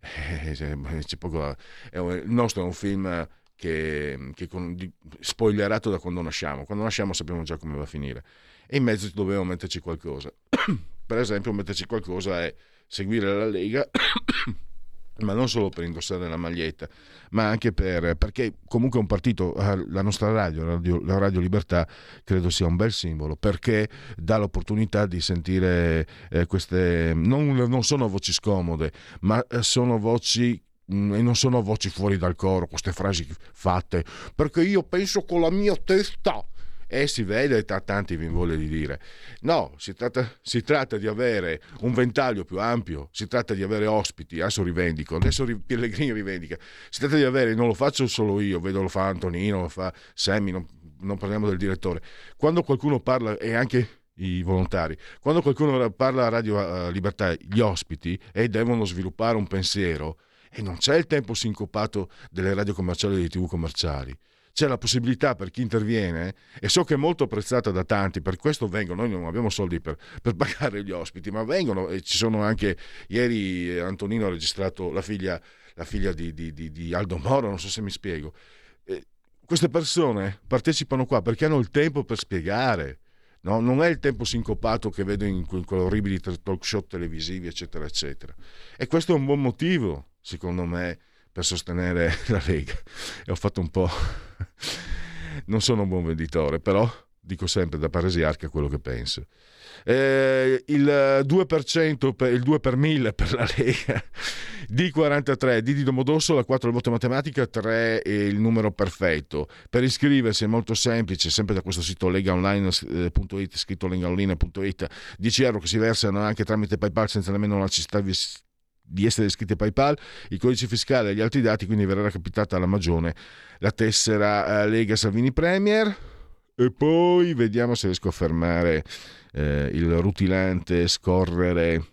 Eh, c'è poco, il nostro è un film che, che con, spoilerato da quando nasciamo. Quando nasciamo sappiamo già come va a finire. E in mezzo dobbiamo metterci qualcosa. per esempio, metterci qualcosa è seguire la Lega ma non solo per indossare la maglietta, ma anche per, perché comunque un partito, eh, la nostra radio, la radio, la radio Libertà, credo sia un bel simbolo, perché dà l'opportunità di sentire eh, queste, non, non, sono voci scomode, ma eh, sono voci mm, e non sono voci fuori dal coro, queste frasi fatte, perché io penso con la mia testa e si vede tra tanti vi voglia di dire. No, si tratta, si tratta, di avere un ventaglio più ampio, si tratta di avere ospiti, adesso rivendico, adesso Pellegrini rivendica, si tratta di avere, non lo faccio solo io, vedo lo fa Antonino, lo fa Sammy, non, non parliamo del direttore. Quando qualcuno parla, e anche i volontari. Quando qualcuno parla a Radio Libertà, gli ospiti e devono sviluppare un pensiero e non c'è il tempo sincopato delle radio commerciali e dei tv commerciali c'è la possibilità per chi interviene, e so che è molto apprezzata da tanti, per questo vengono, noi non abbiamo soldi per, per pagare gli ospiti, ma vengono e ci sono anche, ieri Antonino ha registrato la figlia, la figlia di, di, di, di, Aldo Moro, non so se mi spiego. Eh, queste persone partecipano qua perché hanno il tempo per spiegare. No? non è il tempo sincopato che vedo in, in orribili talk show televisivi, eccetera, eccetera. E questo è un buon motivo, secondo me, per sostenere la Lega. E ho fatto un po'... non sono un buon venditore, però dico sempre da paresiarca quello che penso. Eh, il 2%, per, il 2 per 1000 per la Lega, D43, D di Domodossola, 4 il voto matematica, 3 è il numero perfetto. Per iscriversi è molto semplice, sempre da questo sito legaonline.it, scritto legaonline.it, 10 euro che si versano anche tramite PayPal senza nemmeno la città di essere iscritti a PayPal, il codice fiscale e gli altri dati, quindi verrà capitata alla Magione la tessera eh, Lega Salvini Premier e poi vediamo se riesco a fermare eh, il rutilante scorrere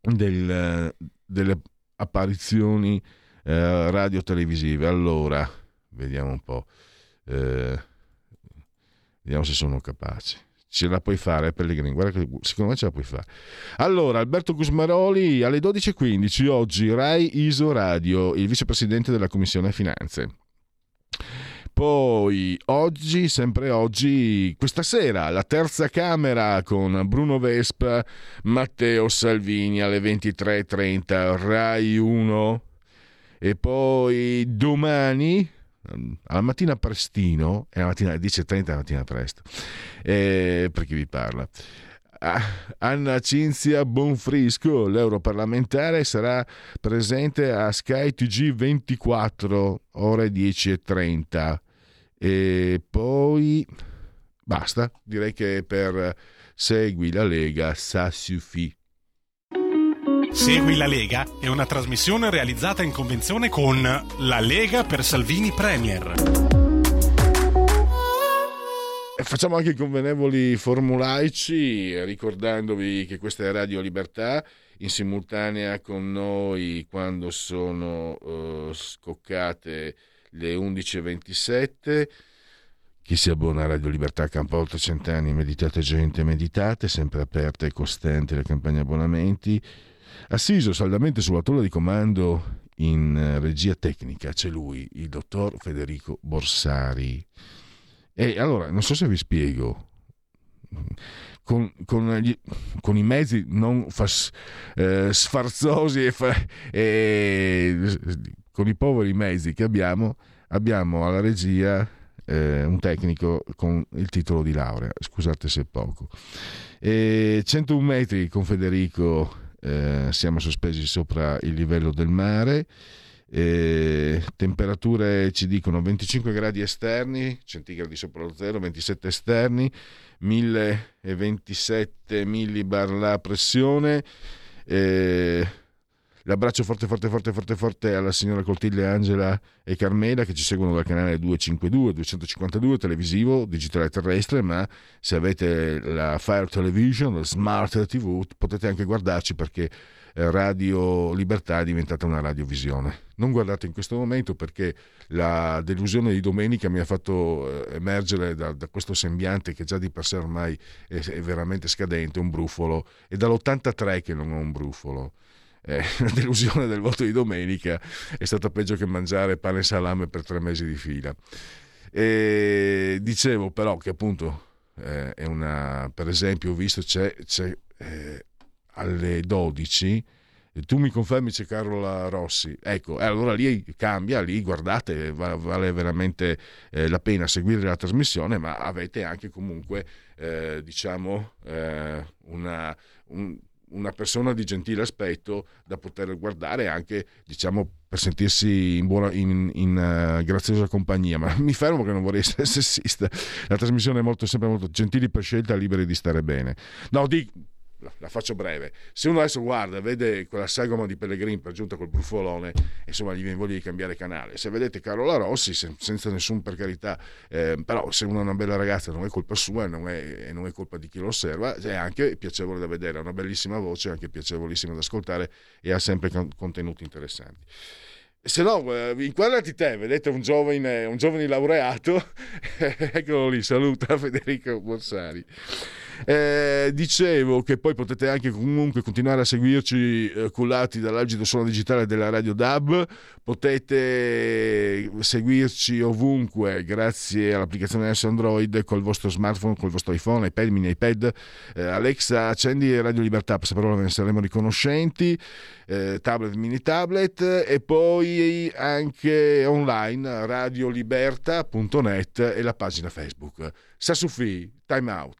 del, delle apparizioni eh, radio-televisive. Allora, vediamo un po'. Eh, vediamo se sono capace ce la puoi fare Pellegrini, guarda che secondo me ce la puoi fare. Allora, Alberto Gusmaroli alle 12.15 oggi Rai Iso Radio, il vicepresidente della Commissione Finanze. Poi oggi, sempre oggi, questa sera, la terza camera con Bruno Vespa, Matteo Salvini alle 23.30, Rai 1. E poi domani, alla mattina prestino, è la mattina alle 10.30, la mattina presto, eh, per chi vi parla. Ah, Anna Cinzia Bonfrisco, l'europarlamentare, sarà presente a Sky TG 24, ore 10.30. E poi basta, direi che per Segui la Lega, ça suffit. Segui la Lega è una trasmissione realizzata in convenzione con La Lega per Salvini Premier. Facciamo anche i convenevoli formulaici, ricordandovi che questa è Radio Libertà, in simultanea con noi quando sono uh, scoccate le 11.27. Chi si abbona a Radio Libertà campa oltre cent'anni, meditate gente, meditate, sempre aperte e costanti le campagne abbonamenti. Assiso saldamente sulla tolla di comando in regia tecnica c'è lui, il dottor Federico Borsari. E allora, non so se vi spiego, con, con, gli, con i mezzi non fas, eh, sfarzosi e, fa, e, con i poveri mezzi che abbiamo, abbiamo alla regia eh, un tecnico con il titolo di laurea, scusate se è poco. E 101 metri con Federico eh, siamo sospesi sopra il livello del mare. Eh, temperature ci dicono 25 gradi esterni, centigradi sopra lo zero, 27 esterni, 1027 millibar la pressione. Eh, L'abbraccio forte, forte, forte, forte, forte alla signora Coltiglia, Angela e Carmela che ci seguono dal canale 252, 252 televisivo, digitale terrestre, ma se avete la Fire Television, la Smart TV, potete anche guardarci perché eh, Radio Libertà è diventata una radiovisione. Non guardate in questo momento perché la delusione di domenica mi ha fatto eh, emergere da, da questo sembiante che già di per sé ormai è, è veramente scadente, un brufolo, è dall'83 che non ho un brufolo eh, la delusione del voto di domenica è stata peggio che mangiare pane e salame per tre mesi di fila. E dicevo però che appunto eh, è una, per esempio, ho visto c'è, c'è eh, alle 12 tu mi confermi c'è Carola Rossi ecco allora lì cambia lì guardate vale veramente eh, la pena seguire la trasmissione ma avete anche comunque eh, diciamo eh, una, un, una persona di gentile aspetto da poter guardare anche diciamo per sentirsi in, buona, in, in uh, graziosa compagnia. Ma mi fermo che non vorrei essere sessista. La trasmissione è molto, sempre molto gentili per scelta liberi di stare bene. No di, la faccio breve. Se uno adesso guarda e vede quella sagoma di Pellegrin per giunta col brufolone, insomma, gli viene voglia di cambiare canale. Se vedete Carola Rossi, senza nessun per carità, eh, però se uno è una bella ragazza non è colpa sua è, non è colpa di chi lo osserva, è anche piacevole da vedere, ha una bellissima voce, anche piacevolissima da ascoltare e ha sempre contenuti interessanti se no, eh, inquadrati te, vedete un giovane, un giovane laureato, eccolo lì, saluta Federico Borsari. Eh, dicevo che poi potete anche comunque continuare a seguirci eh, cullati dall'algido suono digitale della Radio DAB, potete seguirci ovunque grazie all'applicazione S Android col vostro smartphone, col vostro iPhone, iPad, mini iPad. Eh, Alexa, accendi Radio Libertà, passaparola ve ne saremo riconoscenti, eh, tablet, mini tablet e poi anche online radioliberta.net e la pagina Facebook. Sassufi, time out.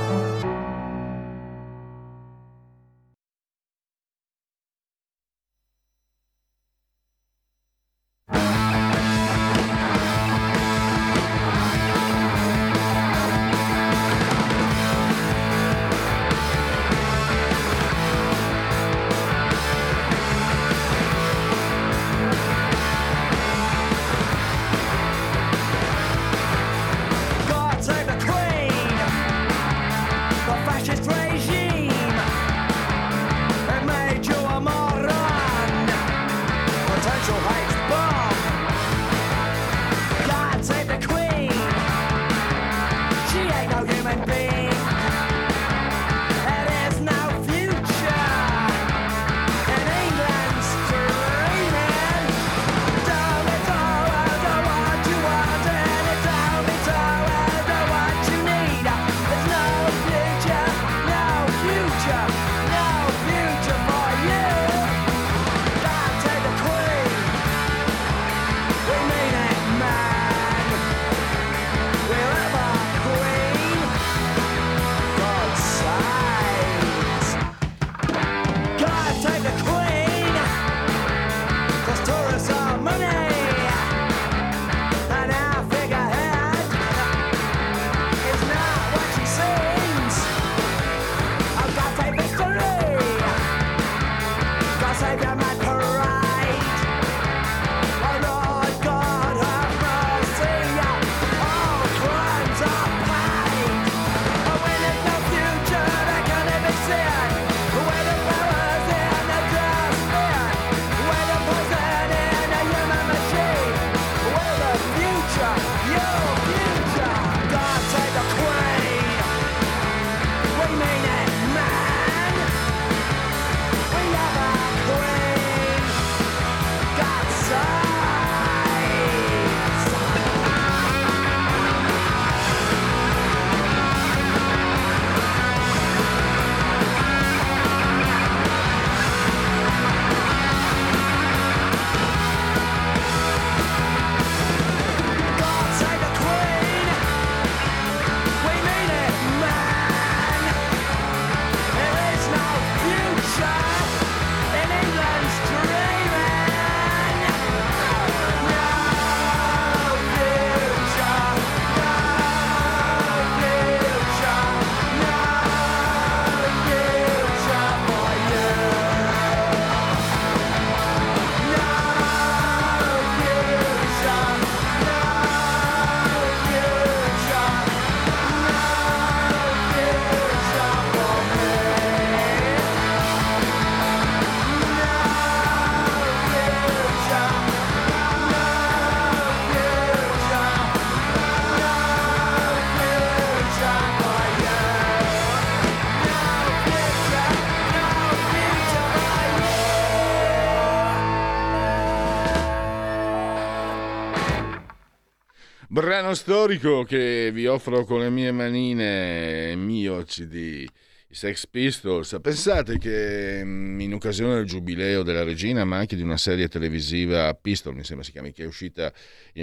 Brano storico che vi offro con le mie manine, mio CD, Sex Pistols. Pensate che mm, in occasione del giubileo della regina, ma anche di una serie televisiva Pistol, mi sembra si chiami, che è uscita,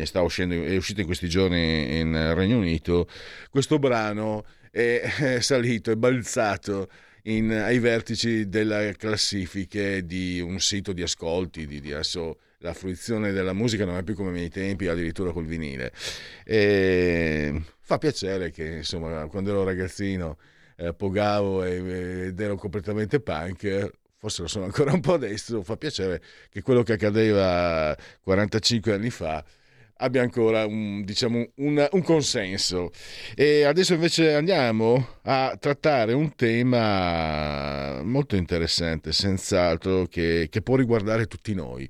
sta uscendo, è uscita in questi giorni in Regno Unito, questo brano è, è salito, è balzato in, ai vertici delle classifiche di un sito di ascolti, di, di adesso la fruizione della musica non è più come ai miei tempi, addirittura col vinile. E fa piacere che, insomma, quando ero ragazzino eh, pogavo ed ero completamente punk, forse lo sono ancora un po' adesso, fa piacere che quello che accadeva 45 anni fa abbia ancora un, diciamo, un, un, consenso. E adesso invece andiamo a trattare un tema molto interessante, senz'altro, che, che può riguardare tutti noi.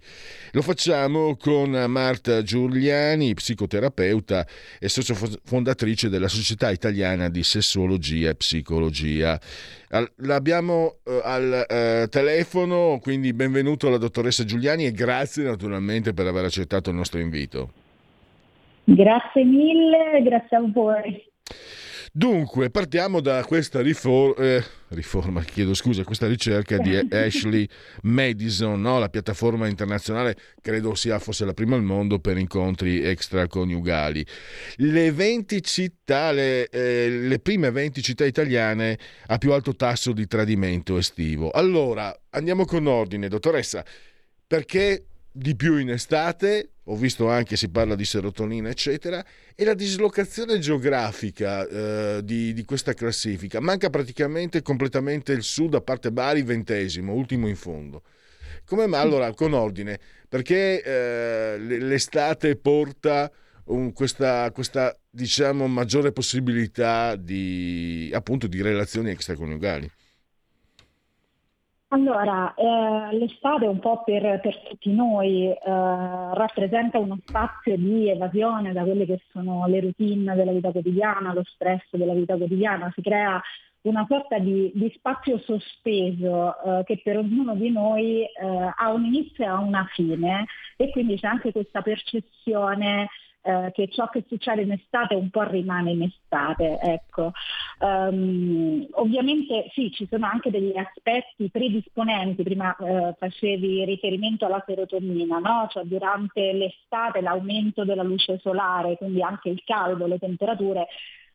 Lo facciamo con Marta Giuliani, psicoterapeuta e socio fondatrice della Società Italiana di Sessuologia e Psicologia. L'abbiamo uh, al uh, telefono, quindi benvenuto alla dottoressa Giuliani e grazie naturalmente per aver accettato il nostro invito. Grazie mille, grazie a voi. Dunque, partiamo da questa rifor- eh, riforma, chiedo scusa, questa ricerca di Ashley Madison, no? la piattaforma internazionale, credo sia forse la prima al mondo per incontri extraconiugali. Le 20 città, le, eh, le prime 20 città italiane a più alto tasso di tradimento estivo. Allora, andiamo con ordine, dottoressa, perché di più in estate, ho visto anche si parla di serotonina, eccetera, e la dislocazione geografica eh, di, di, questa classifica. Manca praticamente completamente il sud, a parte Bari, ventesimo, ultimo in fondo. Come mai? Allora, con ordine, perché eh, l'estate porta un, questa, questa, diciamo, maggiore possibilità di, appunto, di relazioni extraconiugali? Allora, eh, l'estate un po' per, per tutti noi eh, rappresenta uno spazio di evasione da quelle che sono le routine della vita quotidiana, lo stress della vita quotidiana, si crea una sorta di, di spazio sospeso eh, che per ognuno di noi eh, ha un inizio e ha una fine. E quindi c'è anche questa percezione eh, che ciò che succede in estate un po' rimane in estate. Ecco. Um, ovviamente sì, ci sono anche degli aspetti predisponenti, prima eh, facevi riferimento alla serotonina, no? cioè durante l'estate l'aumento della luce solare, quindi anche il caldo, le temperature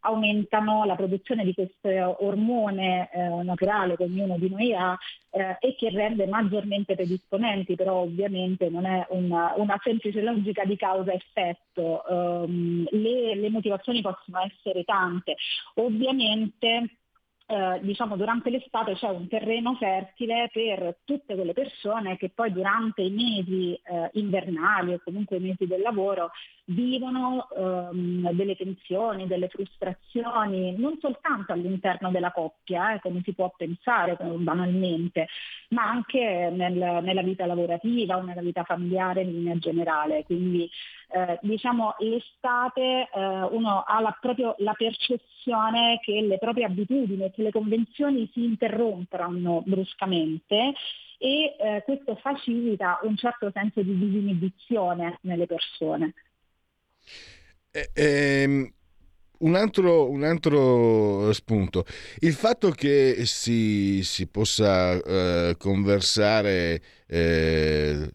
aumentano la produzione di questo ormone eh, naturale che ognuno di noi ha eh, e che rende maggiormente predisponenti, però ovviamente non è una, una semplice logica di causa-effetto. Um, le, le motivazioni possono essere tante. Ovviamente eh, diciamo durante l'estate c'è un terreno fertile per tutte quelle persone che poi durante i mesi eh, invernali o comunque i mesi del lavoro vivono ehm, delle tensioni, delle frustrazioni, non soltanto all'interno della coppia, eh, come si può pensare banalmente, ma anche nel, nella vita lavorativa o nella vita familiare in linea generale. Quindi eh, diciamo l'estate eh, uno ha la, proprio la percezione che le proprie abitudini che le convenzioni si interrompano bruscamente e eh, questo facilita un certo senso di disinibizione nelle persone. Eh, ehm, un, altro, un altro, spunto, il fatto che si, si possa eh, conversare, eh,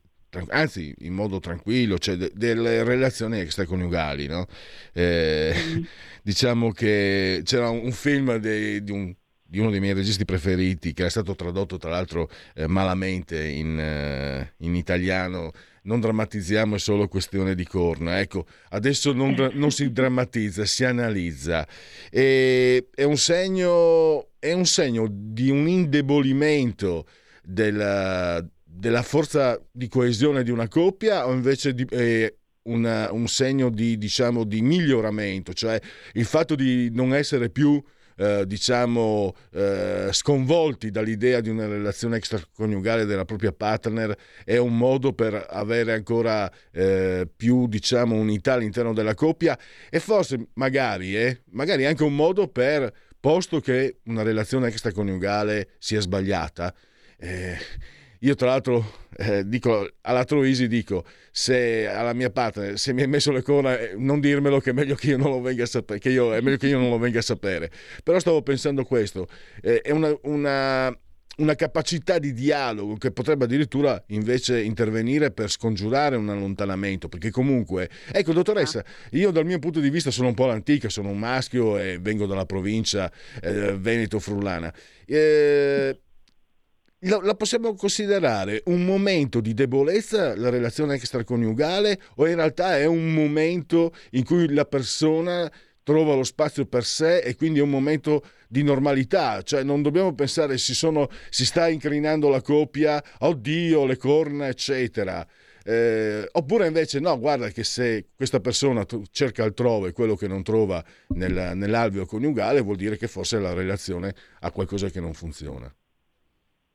anzi in modo tranquillo, cioè de, delle relazioni extraconiugali, no? Eh, mm. diciamo che c'era un, un film de, di un di uno dei miei registi preferiti, che è stato tradotto tra l'altro eh, malamente in, eh, in, italiano, non drammatizziamo, è solo questione di corna. Ecco, adesso non, non si drammatizza, si analizza. E, è, un segno, è un segno di un indebolimento della, della forza di coesione di una coppia o invece di, eh, una, un segno di, diciamo, di miglioramento, cioè il fatto di non essere più eh, diciamo, eh, sconvolti dall'idea di una relazione extraconiugale della propria partner è un modo per avere ancora eh, più diciamo, unità all'interno della coppia? E forse magari, eh, magari anche un modo per, posto che una relazione extraconiugale sia sbagliata, eh, io tra l'altro eh, dico all'altro Easy dico se alla mia parte se mi hai messo le corna eh, non dirmelo che è meglio che io non lo venga a sapere che io, è meglio che io non lo venga a sapere però stavo pensando questo eh, è una, una una capacità di dialogo che potrebbe addirittura invece intervenire per scongiurare un allontanamento, perché comunque, ecco dottoressa, io dal mio punto di vista sono un po' l'antica, sono un maschio e vengo dalla provincia eh, Veneto-Frullana. Eh, la, possiamo considerare un momento di debolezza la relazione extraconiugale o in realtà è un momento in cui la persona trova lo spazio per sé e quindi è un momento di normalità, cioè non dobbiamo pensare si, sono, si sta incrinando la coppia, oddio, le corna, eccetera. Eh, oppure invece no, guarda che se questa persona cerca altrove quello che non trova nel, nell'alveo coniugale vuol dire che forse la relazione ha qualcosa che non funziona.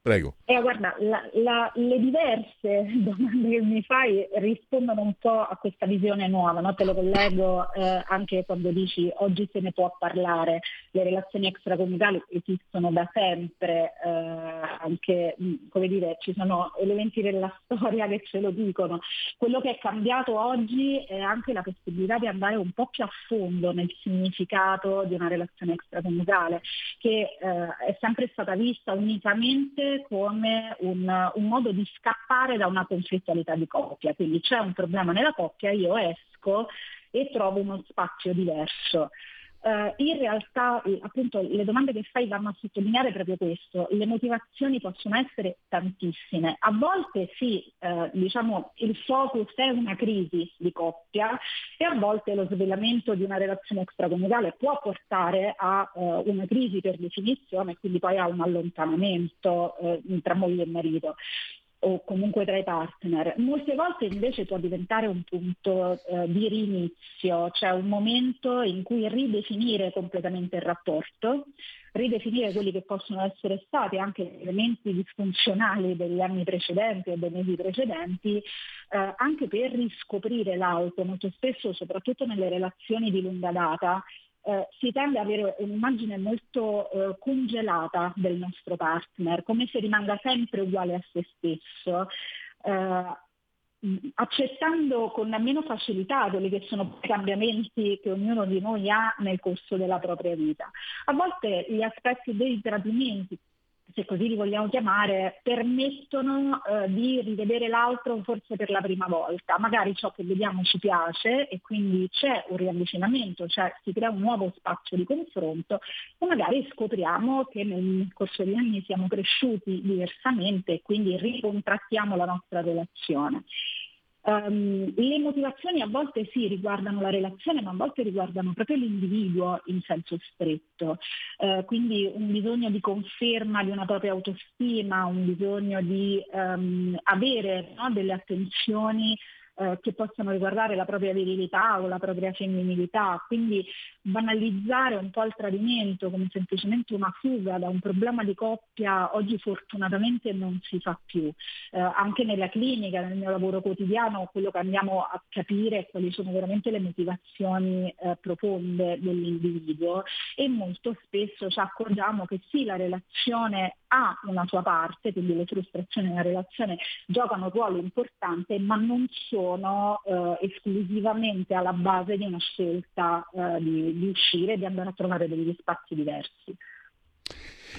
Prego. Eh, guarda, la, la, le diverse domande che mi fai rispondono un po' a questa visione nuova, no? te lo collego eh, anche quando dici oggi se ne può parlare, le relazioni extracomunitali esistono da sempre, eh, anche come dire, ci sono elementi della storia che ce lo dicono. Quello che è cambiato oggi è anche la possibilità di andare un po' più a fondo nel significato di una relazione extracomunitale, che eh, è sempre stata vista unicamente come un, un modo di scappare da una conflittualità di coppia. Quindi c'è un problema nella coppia, io esco e trovo uno spazio diverso. Uh, in realtà appunto le domande che fai vanno a sottolineare proprio questo, le motivazioni possono essere tantissime, a volte sì, uh, diciamo il focus è una crisi di coppia e a volte lo svelamento di una relazione extraconiugale può portare a uh, una crisi per definizione e quindi poi a un allontanamento tra moglie e marito o comunque tra i partner. Molte volte invece può diventare un punto eh, di rinizio, cioè un momento in cui ridefinire completamente il rapporto, ridefinire quelli che possono essere stati anche elementi disfunzionali degli anni precedenti o dei mesi precedenti, eh, anche per riscoprire l'auto. Molto spesso, soprattutto nelle relazioni di lunga data, eh, si tende ad avere un'immagine molto eh, congelata del nostro partner, come se rimanga sempre uguale a se stesso. Eh, accettando con meno facilità quelli che sono i cambiamenti che ognuno di noi ha nel corso della propria vita. A volte gli aspetti dei tradimenti se così li vogliamo chiamare, permettono eh, di rivedere l'altro forse per la prima volta. Magari ciò che vediamo ci piace e quindi c'è un riavvicinamento, cioè si crea un nuovo spazio di confronto e magari scopriamo che nel corso degli anni siamo cresciuti diversamente e quindi ricontrattiamo la nostra relazione. Um, le motivazioni a volte sì riguardano la relazione, ma a volte riguardano proprio l'individuo in senso stretto. Uh, quindi un bisogno di conferma di una propria autostima, un bisogno di um, avere no, delle attenzioni eh, che possano riguardare la propria virilità o la propria femminilità, quindi banalizzare un po' il tradimento come semplicemente una fuga da un problema di coppia oggi fortunatamente non si fa più. Eh, anche nella clinica, nel mio lavoro quotidiano, quello che andiamo a capire è quali sono veramente le motivazioni eh, profonde dell'individuo e molto spesso ci accorgiamo che sì, la relazione ha una sua parte, quindi le frustrazioni nella relazione giocano un ruolo importante, ma non sono eh, esclusivamente alla base di una scelta eh, di, di uscire e di andare a trovare degli spazi diversi.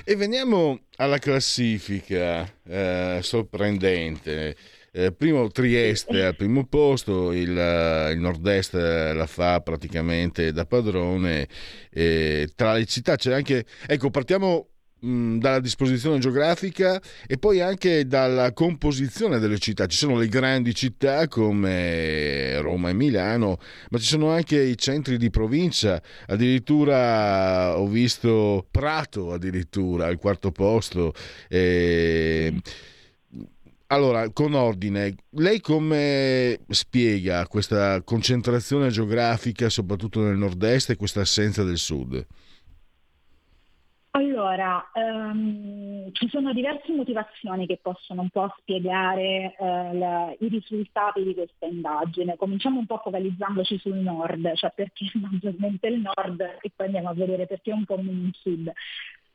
E veniamo alla classifica eh, sorprendente. Eh, primo Trieste al primo posto, il, il, nord-est la fa praticamente da padrone. Eh, tra le città c'è anche... Ecco, partiamo dalla disposizione geografica e poi anche dalla composizione delle città. Ci sono le grandi città come Roma e Milano, ma ci sono anche i centri di provincia, addirittura ho visto Prato addirittura al quarto posto. E... Allora, con ordine, lei come spiega questa concentrazione geografica, soprattutto nel nord-est, e questa assenza del sud? Allora, um, ci sono diverse motivazioni che possono un po' spiegare uh, la, i risultati di questa indagine. Cominciamo un po' focalizzandoci sul nord, cioè perché maggiormente il nord e poi andiamo a vedere perché un po' meno il sud.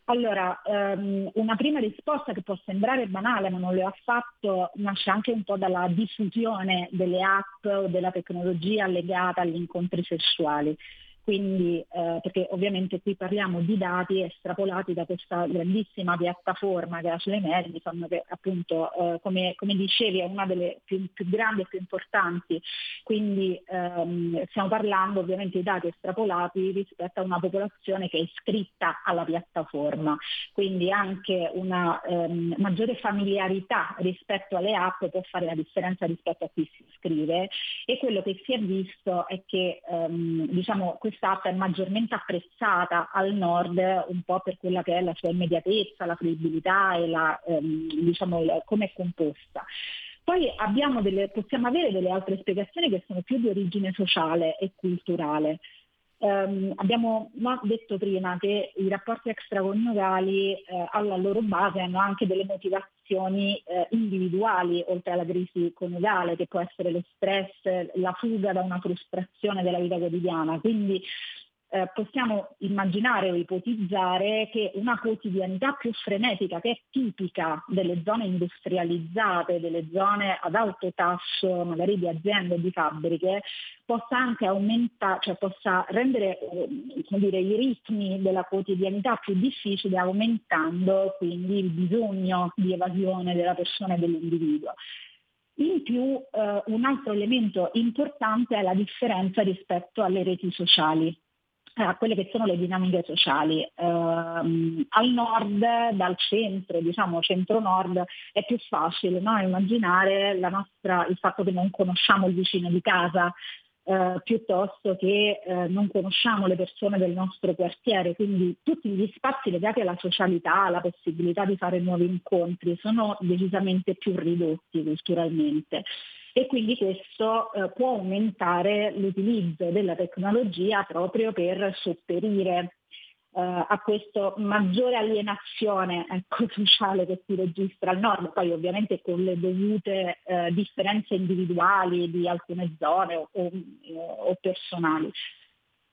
Allora, um, una prima risposta che può sembrare banale, ma non lo ha affatto, nasce anche un po' dalla diffusione delle app o della tecnologia legata agli incontri sessuali quindi eh, perché ovviamente qui parliamo di dati estrapolati da questa grandissima piattaforma che è Ashley Madison, che appunto eh, come, come, dicevi è una delle più, più grandi e più importanti, quindi ehm, stiamo parlando ovviamente di dati estrapolati rispetto a una popolazione che è iscritta alla piattaforma, quindi anche una ehm, maggiore familiarità rispetto alle app può fare la differenza rispetto a chi si iscrive. E quello che si è visto è che ehm, diciamo, è maggiormente apprezzata al nord un po' per quella che è la sua immediatezza, la fruibilità e la, ehm, diciamo, come è composta. Poi delle, possiamo avere delle altre spiegazioni che sono più di origine sociale e culturale. Um, abbiamo no, detto prima che i rapporti extraconiugali eh, alla loro base hanno anche delle motivazioni eh, individuali oltre alla crisi coniugale che può essere lo stress, la fuga da una frustrazione della vita quotidiana. Quindi eh, possiamo immaginare o ipotizzare che una quotidianità più frenetica, che è tipica delle zone industrializzate, delle zone ad alto tasso, magari di aziende o di fabbriche, possa anche aumentare, cioè possa rendere eh, dire, i ritmi della quotidianità più difficili, aumentando quindi il bisogno di evasione della persona e dell'individuo. In più eh, un altro elemento importante è la differenza rispetto alle reti sociali a quelle che sono le dinamiche sociali. Eh, al nord, dal centro, diciamo centro-nord, è più facile no? immaginare nostra, il fatto che non conosciamo il vicino di casa, eh, piuttosto che eh, non conosciamo le persone del nostro quartiere, quindi tutti gli spazi legati alla socialità, alla possibilità di fare nuovi incontri sono decisamente più ridotti culturalmente e quindi questo eh, può aumentare l'utilizzo della tecnologia proprio per sopperire eh, a questa maggiore alienazione ecco, sociale che si registra al nord, poi ovviamente con le dovute eh, differenze individuali di alcune zone o, o, o personali.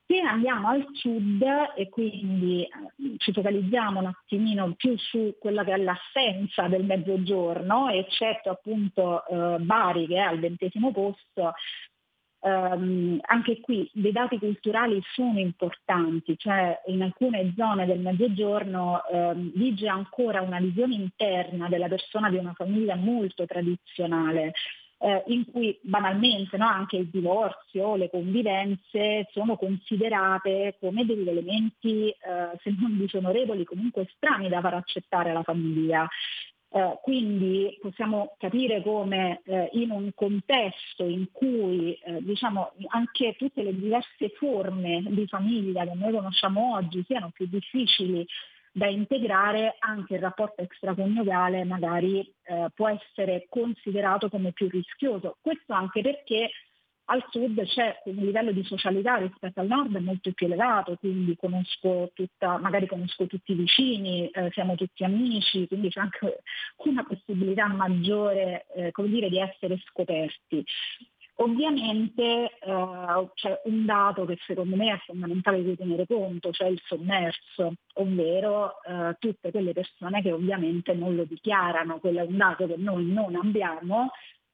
Se andiamo al sud e quindi eh, ci focalizziamo un attimino più su quella che è l'assenza del mezzogiorno, eccetto appunto eh, Bari che è al ventesimo posto, ehm, anche qui dei dati culturali sono importanti, cioè in alcune zone del mezzogiorno ehm, vige ancora una visione interna della persona di una famiglia molto tradizionale eh, in cui banalmente no, anche il divorzio, le convivenze sono considerate come degli elementi, eh, se non disonorevoli, comunque strani da far accettare alla famiglia. Eh, quindi possiamo capire come eh, in un contesto in cui eh, diciamo, anche tutte le diverse forme di famiglia che noi conosciamo oggi siano più difficili da integrare anche il rapporto extraconiugale magari eh, può essere considerato come più rischioso. Questo anche perché al sud c'è un livello di socialità rispetto al nord molto più elevato, quindi conosco tutta, magari conosco tutti i vicini, eh, siamo tutti amici, quindi c'è anche una possibilità maggiore eh, dire, di essere scoperti. Ovviamente eh, c'è un dato che secondo me è fondamentale di tenere conto, cioè il sommerso, ovvero eh, tutte quelle persone che ovviamente non lo dichiarano, quello è un dato che noi non abbiamo,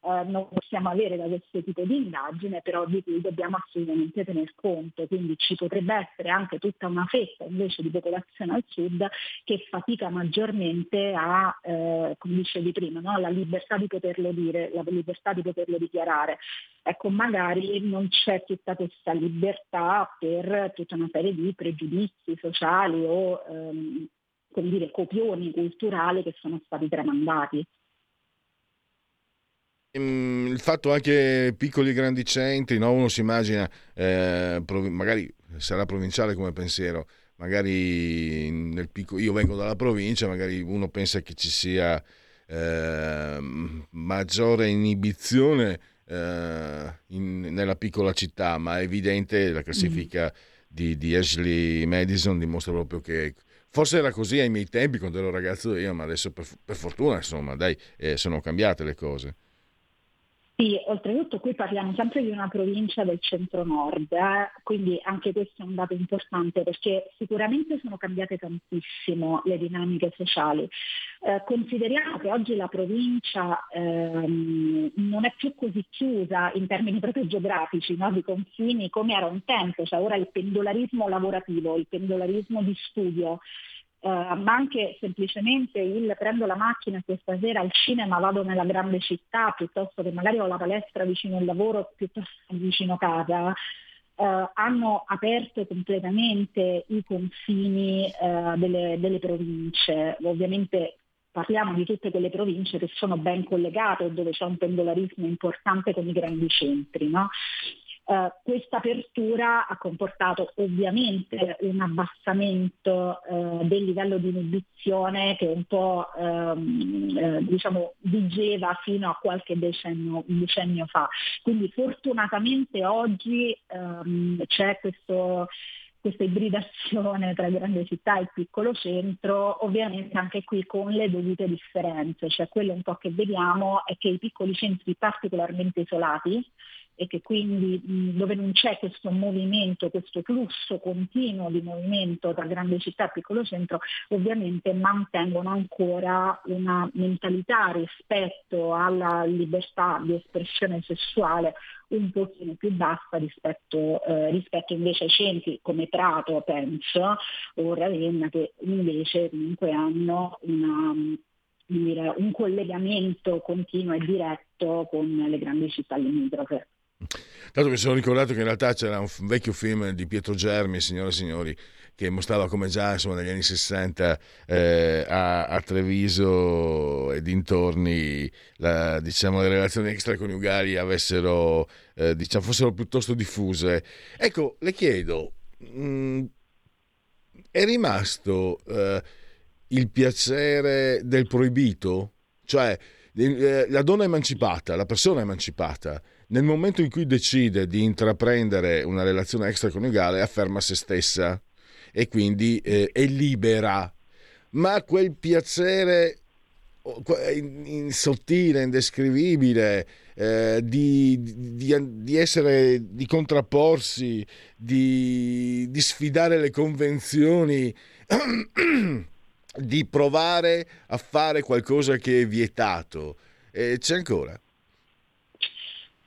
eh, non possiamo avere da questo tipo di indagine, però di cui dobbiamo assolutamente tener conto. Quindi ci potrebbe essere anche tutta una fetta invece di popolazione al sud che fatica maggiormente a, eh, come dicevi prima, no? la libertà di poterlo dire, la libertà di poterlo dichiarare. Ecco, magari non c'è tutta questa libertà per tutta una serie di pregiudizi sociali o ehm, come dire, copioni culturali che sono stati tramandati. Ehm, il fatto anche piccoli e grandi centri, no? uno si immagina, eh, magari sarà provinciale come pensiero, magari nel piccolo, io vengo dalla provincia, magari uno pensa che ci sia eh, maggiore inibizione eh, in, nella piccola città, ma è evidente la classifica mm. di, di Ashley Madison dimostra proprio che Forse era così ai miei tempi quando ero ragazzo io, ma adesso per, per fortuna insomma, dai, eh, sono cambiate le cose. Sì, oltretutto qui parliamo sempre di una provincia del centro-nord, eh? quindi anche questo è un dato importante perché sicuramente sono cambiate tantissimo le dinamiche sociali. Eh, consideriamo che oggi la provincia ehm, non è più così chiusa in termini proprio geografici, no? di confini come era un tempo, cioè ora il pendolarismo lavorativo, il pendolarismo di studio Uh, ma anche semplicemente il prendo la macchina e questa sera al cinema vado nella grande città piuttosto che magari ho la palestra vicino al lavoro piuttosto che vicino casa, uh, hanno aperto completamente i confini uh, delle, delle province. Ovviamente parliamo di tutte quelle province che sono ben collegate dove c'è un pendolarismo importante con i grandi centri. No? Uh, questa apertura ha comportato ovviamente un abbassamento uh, del livello di inibizione che un po' um, uh, diciamo, vigeva fino a qualche decennio, decennio, fa. Quindi fortunatamente oggi um, c'è questo questa ibridazione tra grande città e piccolo centro, ovviamente anche qui con le dovute differenze, cioè quello un po' che vediamo è che i piccoli centri particolarmente isolati e che quindi dove non c'è questo movimento, questo flusso continuo di movimento tra grande città e piccolo centro, ovviamente mantengono ancora una mentalità rispetto alla libertà di espressione sessuale un pochino più bassa rispetto, eh, rispetto invece ai centri come Prato, penso, o Ravenna che invece comunque hanno una, un collegamento continuo e diretto con le grandi città limitrofe. Tanto mi sono ricordato che in realtà c'era un vecchio film di Pietro Germi, signore e signori, che mostrava come già insomma, negli anni 60 eh, a, a, Treviso e dintorni la, diciamo, le relazioni extraconiugali avessero, eh, diciamo, fossero piuttosto diffuse. Ecco, le chiedo, mh, mm, è rimasto eh, il piacere del proibito? Cioè, eh, la donna emancipata, la persona emancipata, nel momento in cui decide di intraprendere una relazione extraconiugale afferma se stessa e quindi eh, è libera, ma quel piacere in, sottile, indescrivibile, eh, di, di, di, essere, di contrapporsi, di, di sfidare le convenzioni, di provare a fare qualcosa che è vietato. Eh, c'è ancora.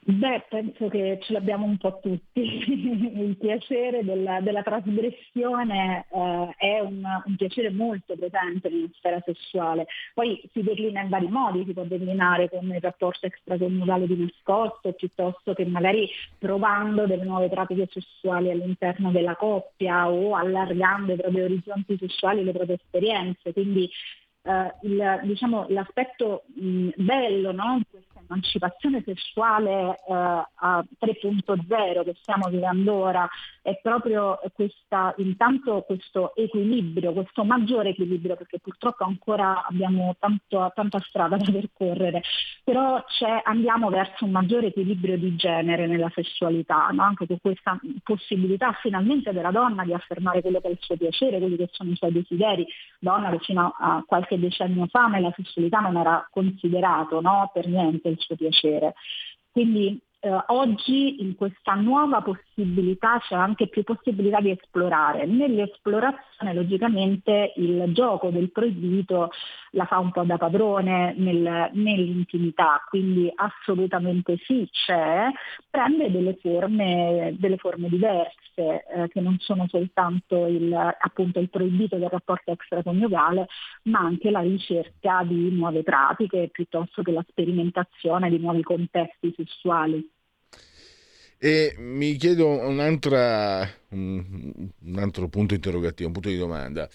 Beh, penso che ce l'abbiamo un po' tutti. Il piacere della, della trasgressione eh, è un, un, piacere molto presente nella sfera sessuale. Poi si declina in vari modi, si può declinare con il rapporto extraconiugale di nascosto, piuttosto che magari provando delle nuove pratiche sessuali all'interno della coppia o allargando i propri orizzonti sessuali, le proprie esperienze. Quindi eh, il, diciamo, l'aspetto mh, bello no? Emancipazione sessuale eh, a 3.0 che stiamo vivendo ora è proprio questa, intanto questo equilibrio, questo maggiore equilibrio, perché purtroppo ancora abbiamo tanto, tanta strada da percorrere, però andiamo verso un maggiore equilibrio di genere nella sessualità, no? anche con questa possibilità finalmente della donna di affermare quello che è il suo piacere, quelli che sono i suoi desideri, donna che fino a qualche decennio fa nella sessualità non era considerato no? per niente il suo piacere. Quindi eh, oggi in questa nuova possibilità c'è anche più possibilità di esplorare. Nell'esplorazione logicamente il gioco del proibito la fa un po' da padrone nel, nell'intimità, quindi assolutamente sì c'è, prende delle forme, delle forme diverse eh, che non sono soltanto il, appunto, il proibito del rapporto extraconiugale, ma anche la ricerca di nuove pratiche piuttosto che la sperimentazione di nuovi contesti sessuali. E mi chiedo un, un altro punto interrogativo, un punto di domanda.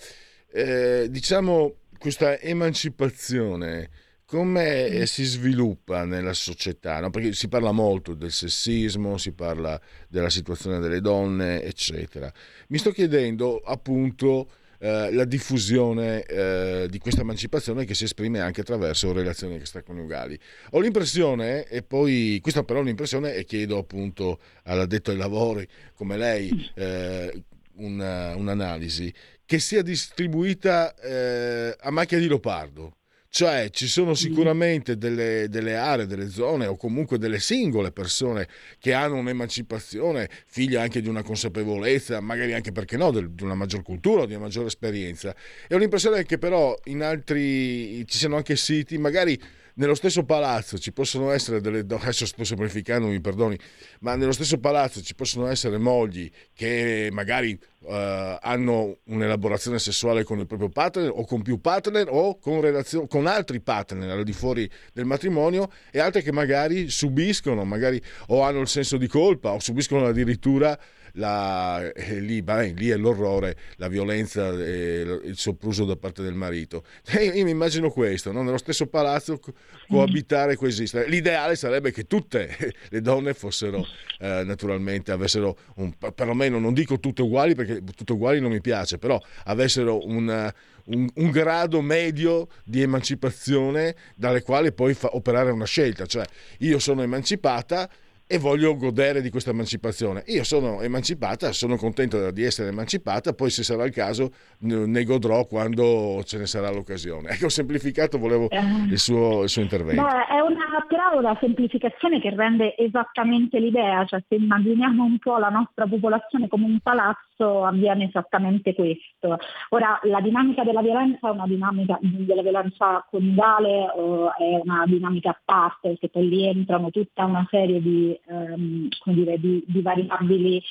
Eh, diciamo, questa emancipazione come mm. si sviluppa nella società? No? Perché si parla molto del sessismo, si parla della situazione delle donne, eccetera. Mi sto chiedendo appunto eh, la diffusione eh, di questa emancipazione che si esprime anche attraverso relazioni extraconiugali. Ho l'impressione, e poi questa però è un'impressione, e chiedo appunto all'addetto ai lavori come lei eh, una, un'analisi, che sia distribuita eh, a macchia di leopardo Cioè ci sono sicuramente delle, delle, aree, delle zone o comunque delle singole persone che hanno un'emancipazione, figlia anche di una consapevolezza, magari anche perché no, di una maggior cultura, di una maggiore esperienza. E ho l'impressione che però in altri ci siano anche siti, magari nello stesso palazzo ci possono essere delle adesso sto semplificando mi perdoni ma nello stesso palazzo ci possono essere mogli che magari uh, hanno un'elaborazione sessuale con il proprio partner o con più partner o con, relazio- con altri partner al di fuori del matrimonio e altre che magari subiscono magari o hanno il senso di colpa o subiscono addirittura la, eh, lì, beh, lì, è l'orrore, la violenza e il sopruso da parte del marito. E io mi immagino questo, no? nello stesso palazzo coabitare, coesistere. L'ideale sarebbe che tutte le donne fossero eh, naturalmente, avessero un, perlomeno, non dico tutte uguali perché tutte uguali non mi piace, però avessero un, un, un grado medio di emancipazione dalle quali poi operare una scelta. Cioè io sono emancipata e voglio godere di questa emancipazione. Io sono emancipata, sono contento di essere emancipata, poi se sarà il caso ne godrò quando ce ne sarà l'occasione. Ecco, semplificato volevo eh. il suo, il suo intervento. Beh, è una, però una semplificazione che rende esattamente l'idea, cioè se immaginiamo un po' la nostra popolazione come un palazzo avviene esattamente questo. Ora, la dinamica della violenza è una dinamica della violenza coniugale, è una dinamica a parte, perché poi lì entrano tutta una serie di ehm, dire, di, di, variabili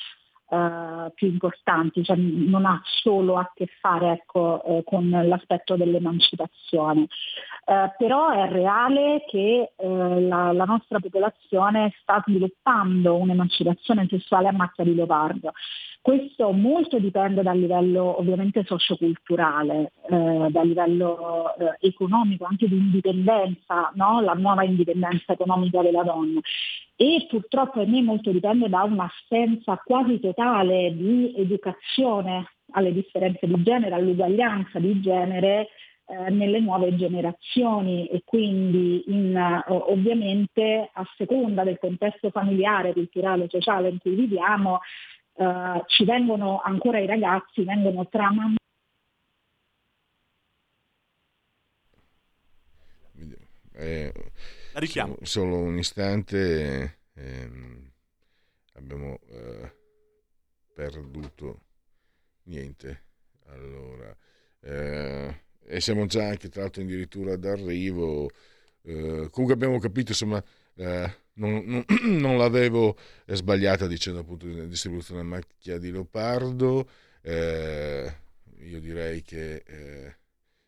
eh, più importanti, cioè non ha solo a che fare ecco, eh, con l'aspetto dell'emancipazione. Eh, però è reale che eh, la, la, nostra popolazione sta sviluppando un'emancipazione sessuale a macchia di leopardo. Questo molto dipende dal livello ovviamente socioculturale, eh, dal livello eh, economico, anche di indipendenza, no? la nuova indipendenza economica della donna. E purtroppo a me molto dipende da un'assenza quasi totale di educazione alle differenze di genere, all'uguaglianza di genere eh, nelle nuove generazioni e quindi in, ovviamente a seconda del contesto familiare, culturale, sociale in cui viviamo, eh, ci vengono ancora i ragazzi, vengono tramandati. Eh, solo, solo, un istante ehm, abbiamo eh, perduto niente allora eh, e siamo già anche tra l'altro addirittura d'arrivo eh, comunque abbiamo capito insomma eh, non, non, non, l'avevo sbagliata dicendo appunto di distribuzione a macchia di leopardo. Eh, io direi che eh,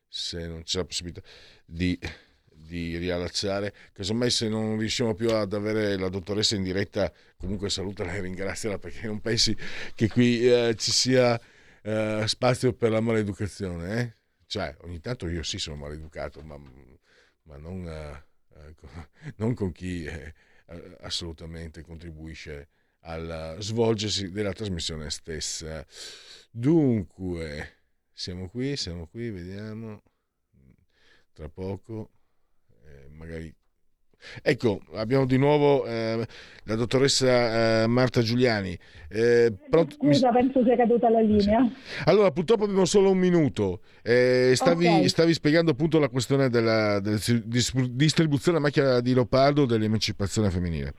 se non c'è la possibilità di, di riallacciare, casomai se non riusciamo più ad avere la dottoressa in diretta, comunque salutala e ringraziala perché non pensi che qui eh, ci sia eh, spazio per la maleducazione. Eh? Cioè, ogni tanto io sì sono maleducato, ma, ma non, eh, non con chi eh, assolutamente contribuisce al svolgersi della trasmissione stessa. Dunque, siamo qui, siamo qui, vediamo tra poco, eh, magari Ecco, abbiamo di nuovo eh, la dottoressa eh, Marta Giuliani. Eh, pronto? Scusa, penso sia caduta la linea. Allora, purtroppo abbiamo solo un minuto. Eh, stavi, okay. stavi, spiegando appunto la questione della, della distribuzione a macchia di leopardo dell'emancipazione femminile.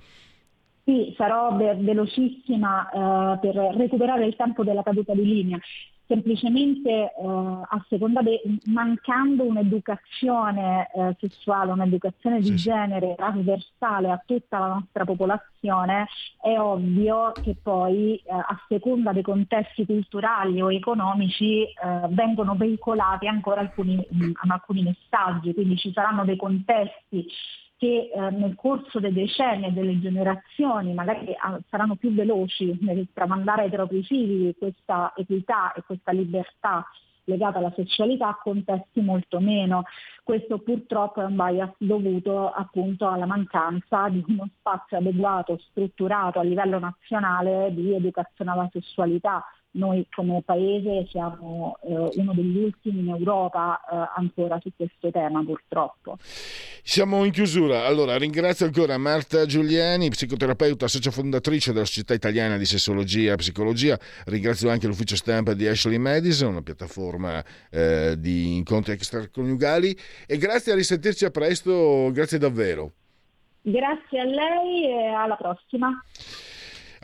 Sì, sarò velocissima eh, per recuperare il tempo della caduta di linea semplicemente eh, a seconda de- mancando un'educazione eh, sessuale, un'educazione di sì. genere trasversale a tutta la nostra popolazione, è ovvio che poi eh, a seconda dei contesti culturali o economici eh, vengono veicolati ancora alcuni, mh, alcuni messaggi, quindi ci saranno dei contesti che eh, nel corso dei decenni e delle generazioni magari ah, saranno più veloci nel tramandare ai propri figli questa equità e questa libertà legata alla sessualità contesti molto meno. Questo purtroppo è un bias dovuto appunto alla mancanza di uno spazio adeguato, strutturato a livello nazionale di educazione alla sessualità noi come paese siamo eh, uno degli ultimi in Europa eh, ancora su questo tema purtroppo. Siamo in chiusura, allora ringrazio ancora Marta Giuliani, psicoterapeuta, socia fondatrice della Società Italiana di Sessologia e Psicologia, ringrazio anche l'ufficio stampa di Ashley Madison, una piattaforma eh, di incontri extraconiugali e grazie a risentirci a presto, grazie davvero. Grazie a lei e alla prossima.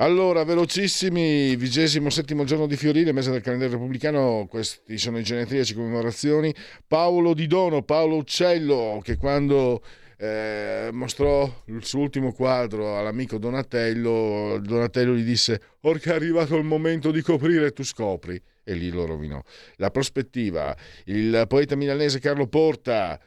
Allora, velocissimi, vigesimo settimo giorno di Fiorile, mese del calendario repubblicano, questi sono i genetriaci commemorazioni. Paolo Di Dono, Paolo Uccello, che quando eh, mostrò il suo ultimo quadro all'amico Donatello, Donatello gli disse, orca è arrivato il momento di coprire, tu scopri, e lì lo rovinò. La prospettiva, il poeta milanese Carlo Porta,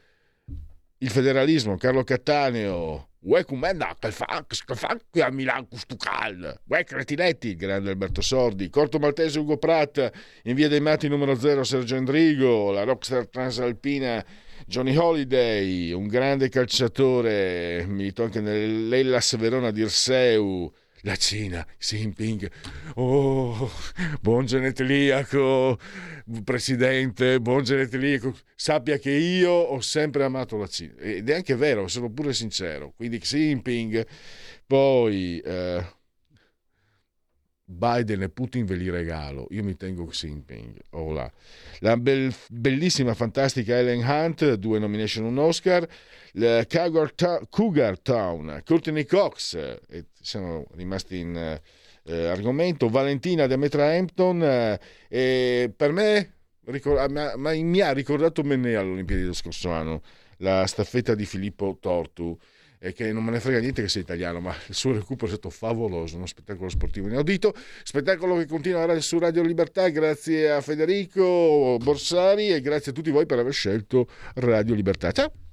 il federalismo, Carlo Cattaneo, Uè com'è fa, che fa qui a Milano questo caldo? Uè cretinetti, il grande Alberto Sordi, Corto Maltese Ugo Pratt, in via dei Matti numero 0 Sergio Endrigo, la rockstar transalpina Johnny Holiday, un grande calciatore, militò anche nell'Ellas Verona di Irseu, la Cina, Xi Jinping, oh, buon geneteliaco, presidente, buon geneteliaco, sappia che io ho sempre amato la Cina, ed è anche vero, sono pure sincero, quindi Xi Jinping, poi... Eh, Biden e Putin ve li regalo. Io mi tengo Xi Jinping. Oh. La bel, bellissima, fantastica Ellen Hunt, due nomination, un Oscar. Cougar, Cougar, Town, Courtney Cox, eh, siamo rimasti in eh, argomento. Valentina Demetra Hampton. Eh, per me ricor- mi, mi ha ricordato Mennea all'Olimpiadi dello scorso anno, la staffetta di Filippo Tortu che non me ne frega niente che sia italiano, ma il suo recupero è stato favoloso, uno spettacolo sportivo inaudito, spettacolo che continua su Radio Libertà, grazie a Federico Borsari e grazie a tutti voi per aver scelto Radio Libertà. Ciao!